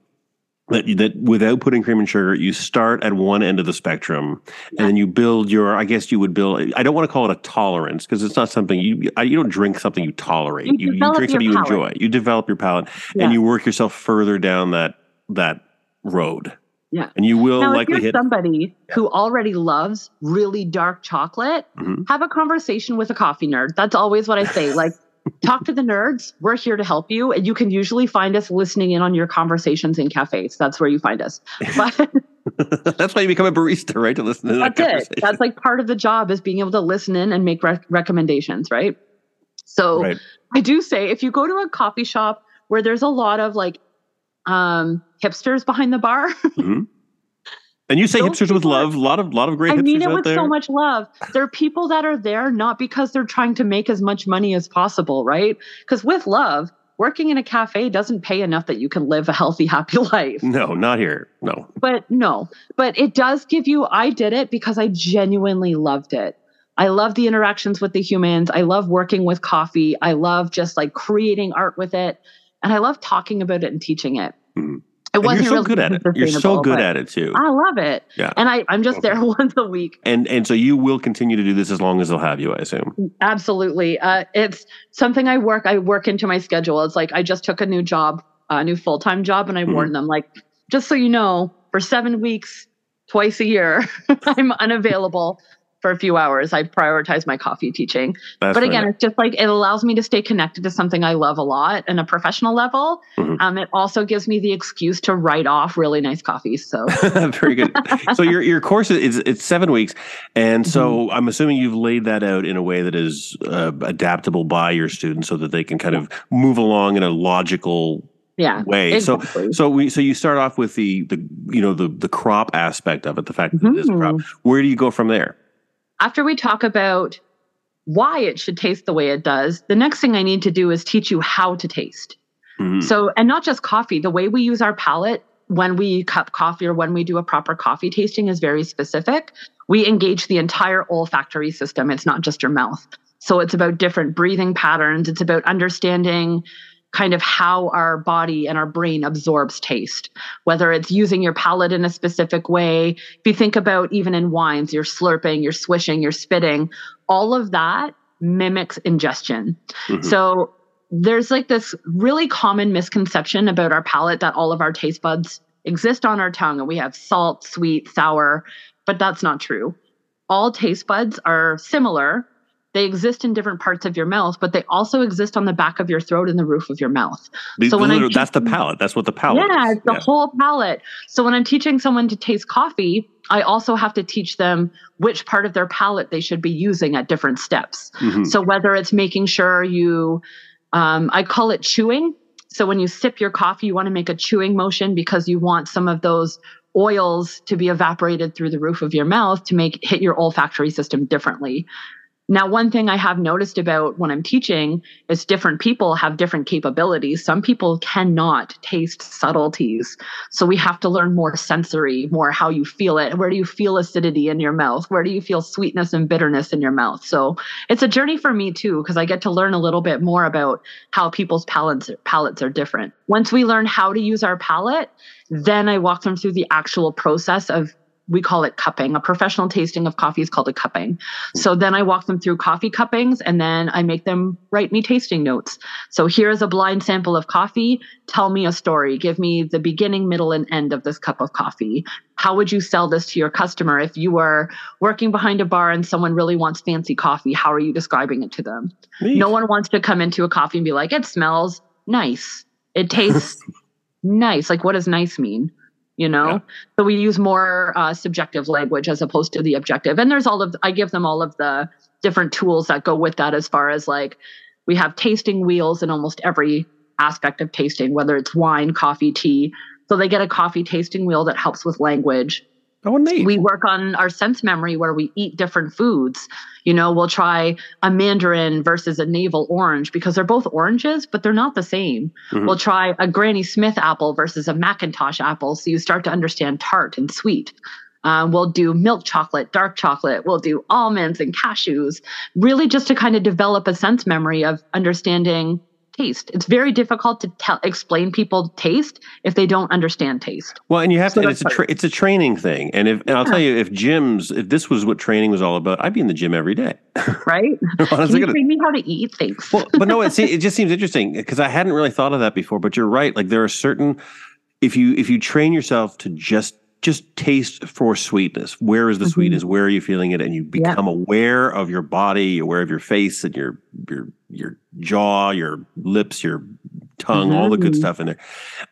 that that without putting cream and sugar, you start at one end of the spectrum, Yeah. and then you build your. I guess you would build. I don't want to call it a tolerance because it's not something you you don't drink something you tolerate. You You, you drink something you enjoy. You develop your palate, Yeah. and you work yourself further down that that road. Yeah. and you will now, likely hit. somebody who already loves really dark chocolate, Mhm. have a conversation with a coffee nerd. That's always what I say. Like, talk to the nerds. We're here to help you. And you can usually find us listening in on your conversations in cafes. That's where you find us. But That's why you become a barista, right? To listen to that that's it. That's like part of the job is being able to listen in and make rec- recommendations, right? So right. I do say if you go to a coffee shop where there's a lot of like um hipsters behind the bar, Mhm. And you say Those hipsters with love. A lot of lot of great I mean it with so much love. There are people that are there not because they're trying to make as much money as possible, right? Because with love, working in a cafe doesn't pay enough that you can live a healthy, happy life. no, not here. No. But no, but it does give you, I did it because I genuinely loved it. I love the interactions with the humans. I love working with coffee. I love just like creating art with it. And I love talking about it and teaching it. Mhm. It wasn't you're so really good at it. You're so good at it too. I love it. Yeah. And I, I'm just there once a week. And and so you will continue to do this as long as they'll have you, I assume. Absolutely. Uh, it's something I work, I work into my schedule. It's like I just took a new job, a new full time job, and I Mhm. warned them, like, just so you know, for seven weeks, twice a year, I'm unavailable. For a few hours, I prioritize my coffee teaching. That's but again, right. it's just like it allows me to stay connected to something I love a lot and a professional level. Mhm. Um, it also gives me the excuse to write off really nice coffees. So Very good. So your your course is it's seven weeks, and so Mm-hmm. I'm assuming you've laid that out in a way that is uh, adaptable by your students, so that they can kind of move along in a logical yeah, way. exactly. So so we so you start off with the the you know the the crop aspect of it, the fact that it is a crop. Mhm. Where do you go from there? After we talk about why it should taste the way it does, the next thing I need to do is teach you how to taste. Mhm. So, and not just coffee, the way we use our palate when we cup coffee or when we do a proper coffee tasting is very specific. We engage the entire olfactory system, it's not just your mouth. So, it's about different breathing patterns, it's about understanding kind of how our body and our brain absorbs taste, whether it's using your palate in a specific way. If you think about even in wines, you're slurping, you're swishing, you're spitting, all of that mimics ingestion. Mhm. So there's like this really common misconception about our palate that all of our taste buds exist on our tongue and we have salt, sweet, sour, but that's not true. All taste buds are similar. They exist in different parts of your mouth, but they also exist on the back of your throat and the roof of your mouth. The- so when I'm that's the palate. That's what the palate yeah, is. it's the whole palate. So when I'm teaching someone to taste coffee, I also have to teach them which part of their palate they should be using at different steps. Mhm. So whether it's making sure you, um, I call it chewing. So when you sip your coffee, you want to make a chewing motion because you want some of those oils to be evaporated through the roof of your mouth to make hit your olfactory system differently. Now, one thing I have noticed about when I'm teaching is different people have different capabilities. Some people cannot taste subtleties. So we have to learn more sensory, more how you feel it. Where do you feel acidity in your mouth? Where do you feel sweetness and bitterness in your mouth? So it's a journey for me too, because I get to learn a little bit more about how people's palates, palates are different. Once we learn how to use our palate, then I walk them through the actual process of we call it cupping. A professional tasting of coffee is called a cupping. So then I walk them through coffee cuppings and then I make them write me tasting notes. So here's a blind sample of coffee. Tell me a story. Give me the beginning, middle, and end of this cup of coffee. How would you sell this to your customer if you were working behind a bar and someone really wants fancy coffee? How are you describing it to them? Neat. No one wants to come into a coffee and be like, it smells nice. It tastes nice. Like, what does nice mean? You know? Yeah. So we use more uh, subjective language as opposed to the objective. And there's all of, I give them all of the different tools that go with that as far as like, we have tasting wheels in almost every aspect of tasting, whether it's wine, coffee, tea. So they get a coffee tasting wheel that helps with language Oh, neat. we work on our sense memory where we eat different foods. You know, we'll try a mandarin versus a navel orange because they're both oranges, but they're not the same. Mhm. We'll try a Granny Smith apple versus a McIntosh apple. So you start to understand tart and sweet. Uh, we'll do milk chocolate, dark chocolate. We'll do almonds and cashews, really just to kind of develop a sense memory of understanding taste. It's very difficult to tell, explain people taste if they don't understand taste. Well, and you have So to. It's a tra- it's a training thing, and if and I'll Yeah. tell you, if gyms, if this was what training was all about, I'd be in the gym every day. Right? Can Honestly, you gonna- train me how to eat things? well, but no, it just seems interesting because I hadn't really thought of that before. But you're right. Like there are certain, if you if you train yourself to just just taste for sweetness, where is the Mhm. sweetness? Where are you feeling it? And you become aware of your body, aware of your face and your your your jaw, your lips, your tongue, all the good Mhm. stuff in there.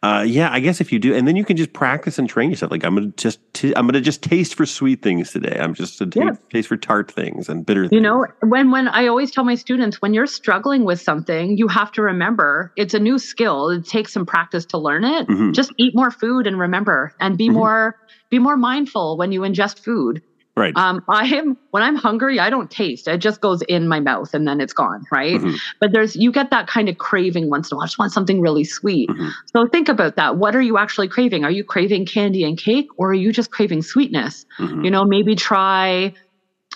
Uh, yeah, I guess if you do, and then you can just practice and train yourself. Like I'm gonna just t- I'm gonna just taste for sweet things today. I'm just to Yeah. taste for tart things and bitter. Things. You things. know, when when I always tell my students, when you're struggling with something, you have to remember it's a new skill. It takes some practice to learn it. Mhm. Just eat more food and remember, and be Mhm. more be more mindful when you ingest food. Right. Um, I am when I'm hungry, I don't taste. It just goes in my mouth and then it's gone, right? Mhm. But there's you get that kind of craving once in a while. I just want something really sweet. Mhm. So think about that. What are you actually craving? Are you craving candy and cake, or are you just craving sweetness? Mhm. you know maybe try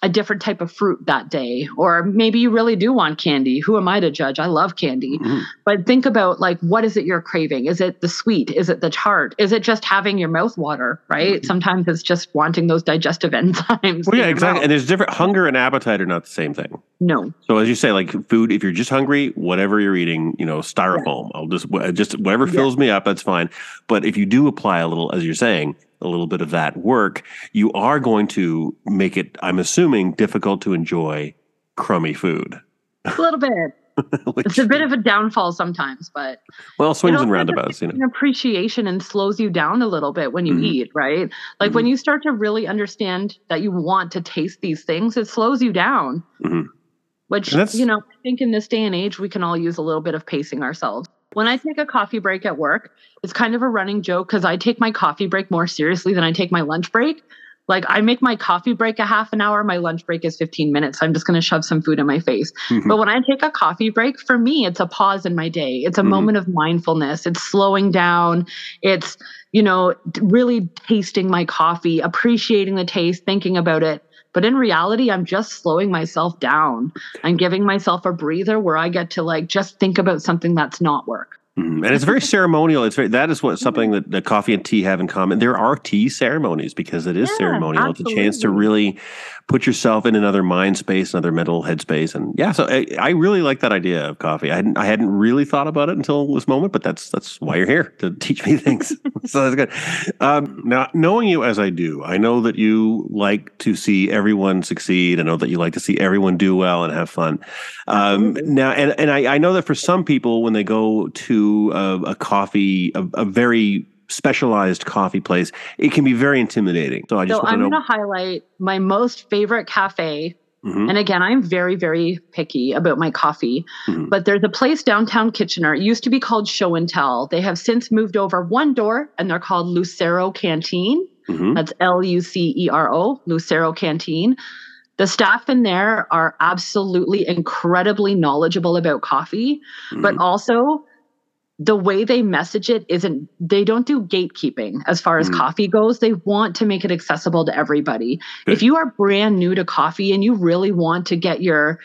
a different type of fruit that day or maybe you really do want candy who am i to judge i love candy Mhm. but think about like what is it you're craving is it the sweet is it the tart is it just having your mouth water right Mhm. sometimes it's just wanting those digestive enzymes Well, yeah, exactly. mouth. And there's different hunger and appetite are not the same thing. no So as you say, like food, if you're just hungry, whatever you're eating, you know, styrofoam. I'll just just whatever Yeah. fills me up, that's fine. But if you do apply a little, as you're saying, a little bit of that work, you are going to make it, I'm assuming, difficult to enjoy crummy food. A little bit. It's a bit of a downfall sometimes, but well, swings and roundabouts, you know. an appreciation and slows you down a little bit when you Mhm. eat, right? Like when you start to really understand that you want to taste these things, it slows you down. Mhm. Which, you know, I think in this day and age, we can all use a little bit of pacing ourselves. When I take a coffee break at work, it's kind of a running joke because I take my coffee break more seriously than I take my lunch break. Like I make my coffee break a half an hour, my lunch break is 15 minutes. I'm just going to shove some food in my face. Mhm. But when I take a coffee break, for me, it's a pause in my day. It's a Mhm. moment of mindfulness. It's slowing down. It's, you know, really tasting my coffee, appreciating the taste, thinking about it. But in reality, I'm just slowing myself down. I'm giving myself a breather where I get to like just think about something that's not work. Mhm. And it's very ceremonial. It's very that is what something that, that coffee and tea have in common. There are tea ceremonies because it is Yeah, ceremonial. It's a chance to really put yourself in another mind space, another mental headspace, and yeah. So I, I really like that idea of coffee. I hadn't I hadn't really thought about it until this moment, but that's that's why you're here to teach me things. so that's good. Um, now knowing you as I do, I know that you like to see everyone succeed. I know that you like to see everyone do well and have fun. Um, now, and and I, I know that for some people, when they go to a, a coffee, a, a very specialized coffee place, it can be very intimidating. So I just So want I'm to know. going to highlight my most favorite cafe Mhm, And again, I'm very, very picky about my coffee. Mhm. But there's a place downtown Kitchener. It used to be called Show and Tell. They have since moved over one door and they're called Lucero Canteen. mhm, That's L U C E R O, Lucero Canteen. The staff in there are absolutely incredibly knowledgeable about coffee, but mhm. also the way they message it isn't they don't do gatekeeping as far as Mm. coffee goes they want to make it accessible to everybody Good. if you are brand new to coffee and you really want to get your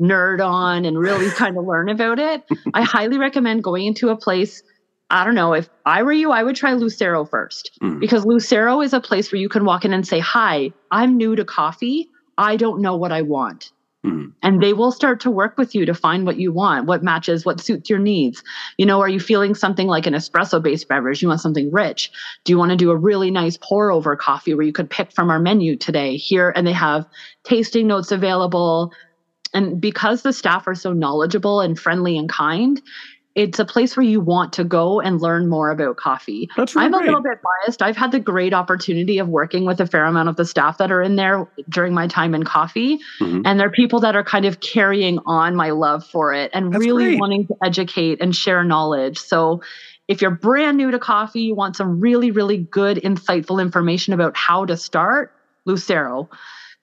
nerd on and really kind of learn about it i highly recommend going into a place i don't know if i were you i would try lucero first Mhm. because lucero is a place where you can walk in and say hi i'm new to coffee i don't know what i want Mhm. and they will start to work with you to find what you want, what matches, what suits your needs. You know, are you feeling something like an espresso based beverage? You want something rich? Do you want to do a really nice pour over coffee where you could pick from our menu today here? And they have tasting notes available. And because the staff are so knowledgeable and friendly and kind, it's a place where you want to go and learn more about coffee. That's really I'm a great. little bit biased. I've had the great opportunity of working with a fair amount of the staff that are in there during my time in coffee. Mhm. And they're people that are kind of carrying on my love for it and That's really great. wanting to educate and share knowledge. So if you're brand new to coffee, you want some really, really good, insightful information about how to start, Lucero.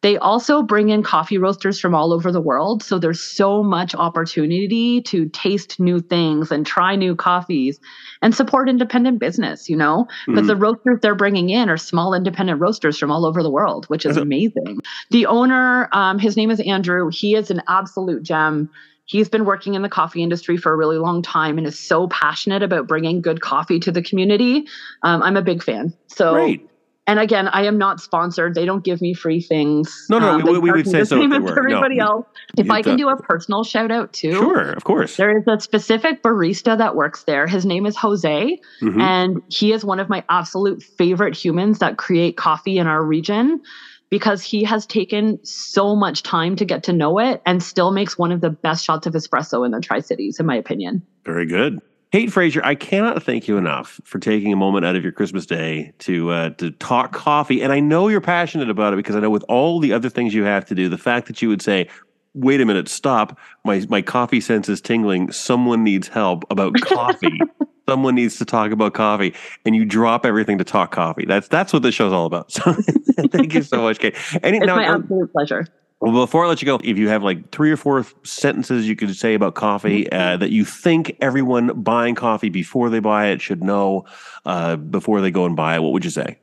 They also bring in coffee roasters from all over the world. So there's so much opportunity to taste new things and try new coffees and support independent business, you know? Because Mhm. the roasters they're bringing in are small independent roasters from all over the world, which is amazing. The owner, um, his name is Andrew. He is an absolute gem. He's been working in the coffee industry for a really long time and is so passionate about bringing good coffee to the community. Um, I'm a big fan. So, Great. And again, I am not sponsored. They don't give me free things. No, no, Um, we- we would say the so if same they as were. No. Everybody else. If I can uh, do a personal shout out too. Sure, of course. There is a specific barista that works there. His name is Jose, Mhm. and he is one of my absolute favorite humans that create coffee in our region because he has taken so much time to get to know it and still makes one of the best shots of espresso in the Tri Cities, in my opinion. Very good. Kate Fraser, I cannot thank you enough for taking a moment out of your Christmas day to uh, to talk coffee. And I know you're passionate about it because I know with all the other things you have to do, the fact that you would say, "Wait a minute, stop! My my coffee sense is tingling. Someone needs help about coffee. Someone needs to talk about coffee." And you drop everything to talk coffee. That's that's what this show's all about. So thank you so much, Kate. Any, It's now, my absolute pleasure. Well, before I let you go, if you have like three or four sentences you could say about coffee uh, that you think everyone buying coffee before they buy it should know uh, before they go and buy it, what would you say?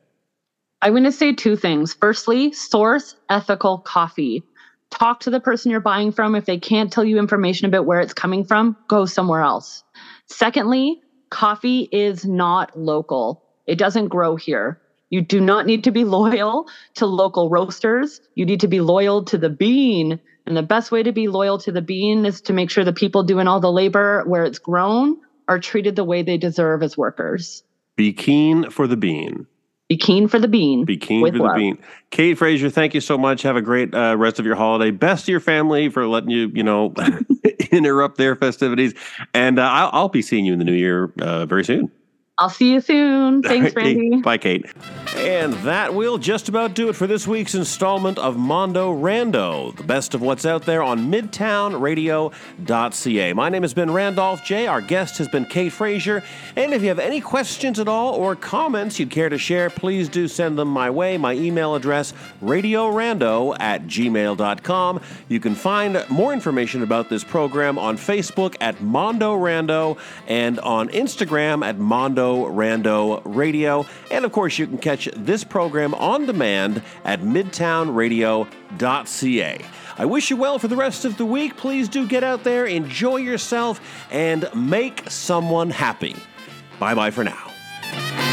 I'm going to say two things. Firstly, source ethical coffee. Talk to the person you're buying from. If they can't tell you information about where it's coming from, go somewhere else. Secondly, coffee is not local, it doesn't grow here. You do not need to be loyal to local roasters. You need to be loyal to the bean. And the best way to be loyal to the bean is to make sure the people doing all the labor where it's grown are treated the way they deserve as workers. Be keen for the bean. Be keen for the bean. Be keen for love. the bean. Kate Fraser, thank you so much. Have a great uh, rest of your holiday. Best to your family for letting you, you know, interrupt their festivities. And uh, I'll, I'll, be seeing you in the new year uh, very soon. I'll see you soon. Thanks, Randy. Bye, Kate. And that will just about do it for this week's installment of Mondo Rando, the best of what's out there on midtownradio.ca. My name has been Randolph J. Our guest has been Kate Fraser. And if you have any questions at all or comments you'd care to share, please do send them my way. My email address, radiorando at gmail.com. You can find more information about this program on Facebook at Mondo Rando and on Instagram at Mondo Rando Radio. And of course, you can catch this program on demand at midtownradio.ca. I wish you well for the rest of the week. Please do get out there, enjoy yourself, and make someone happy. Bye bye for now.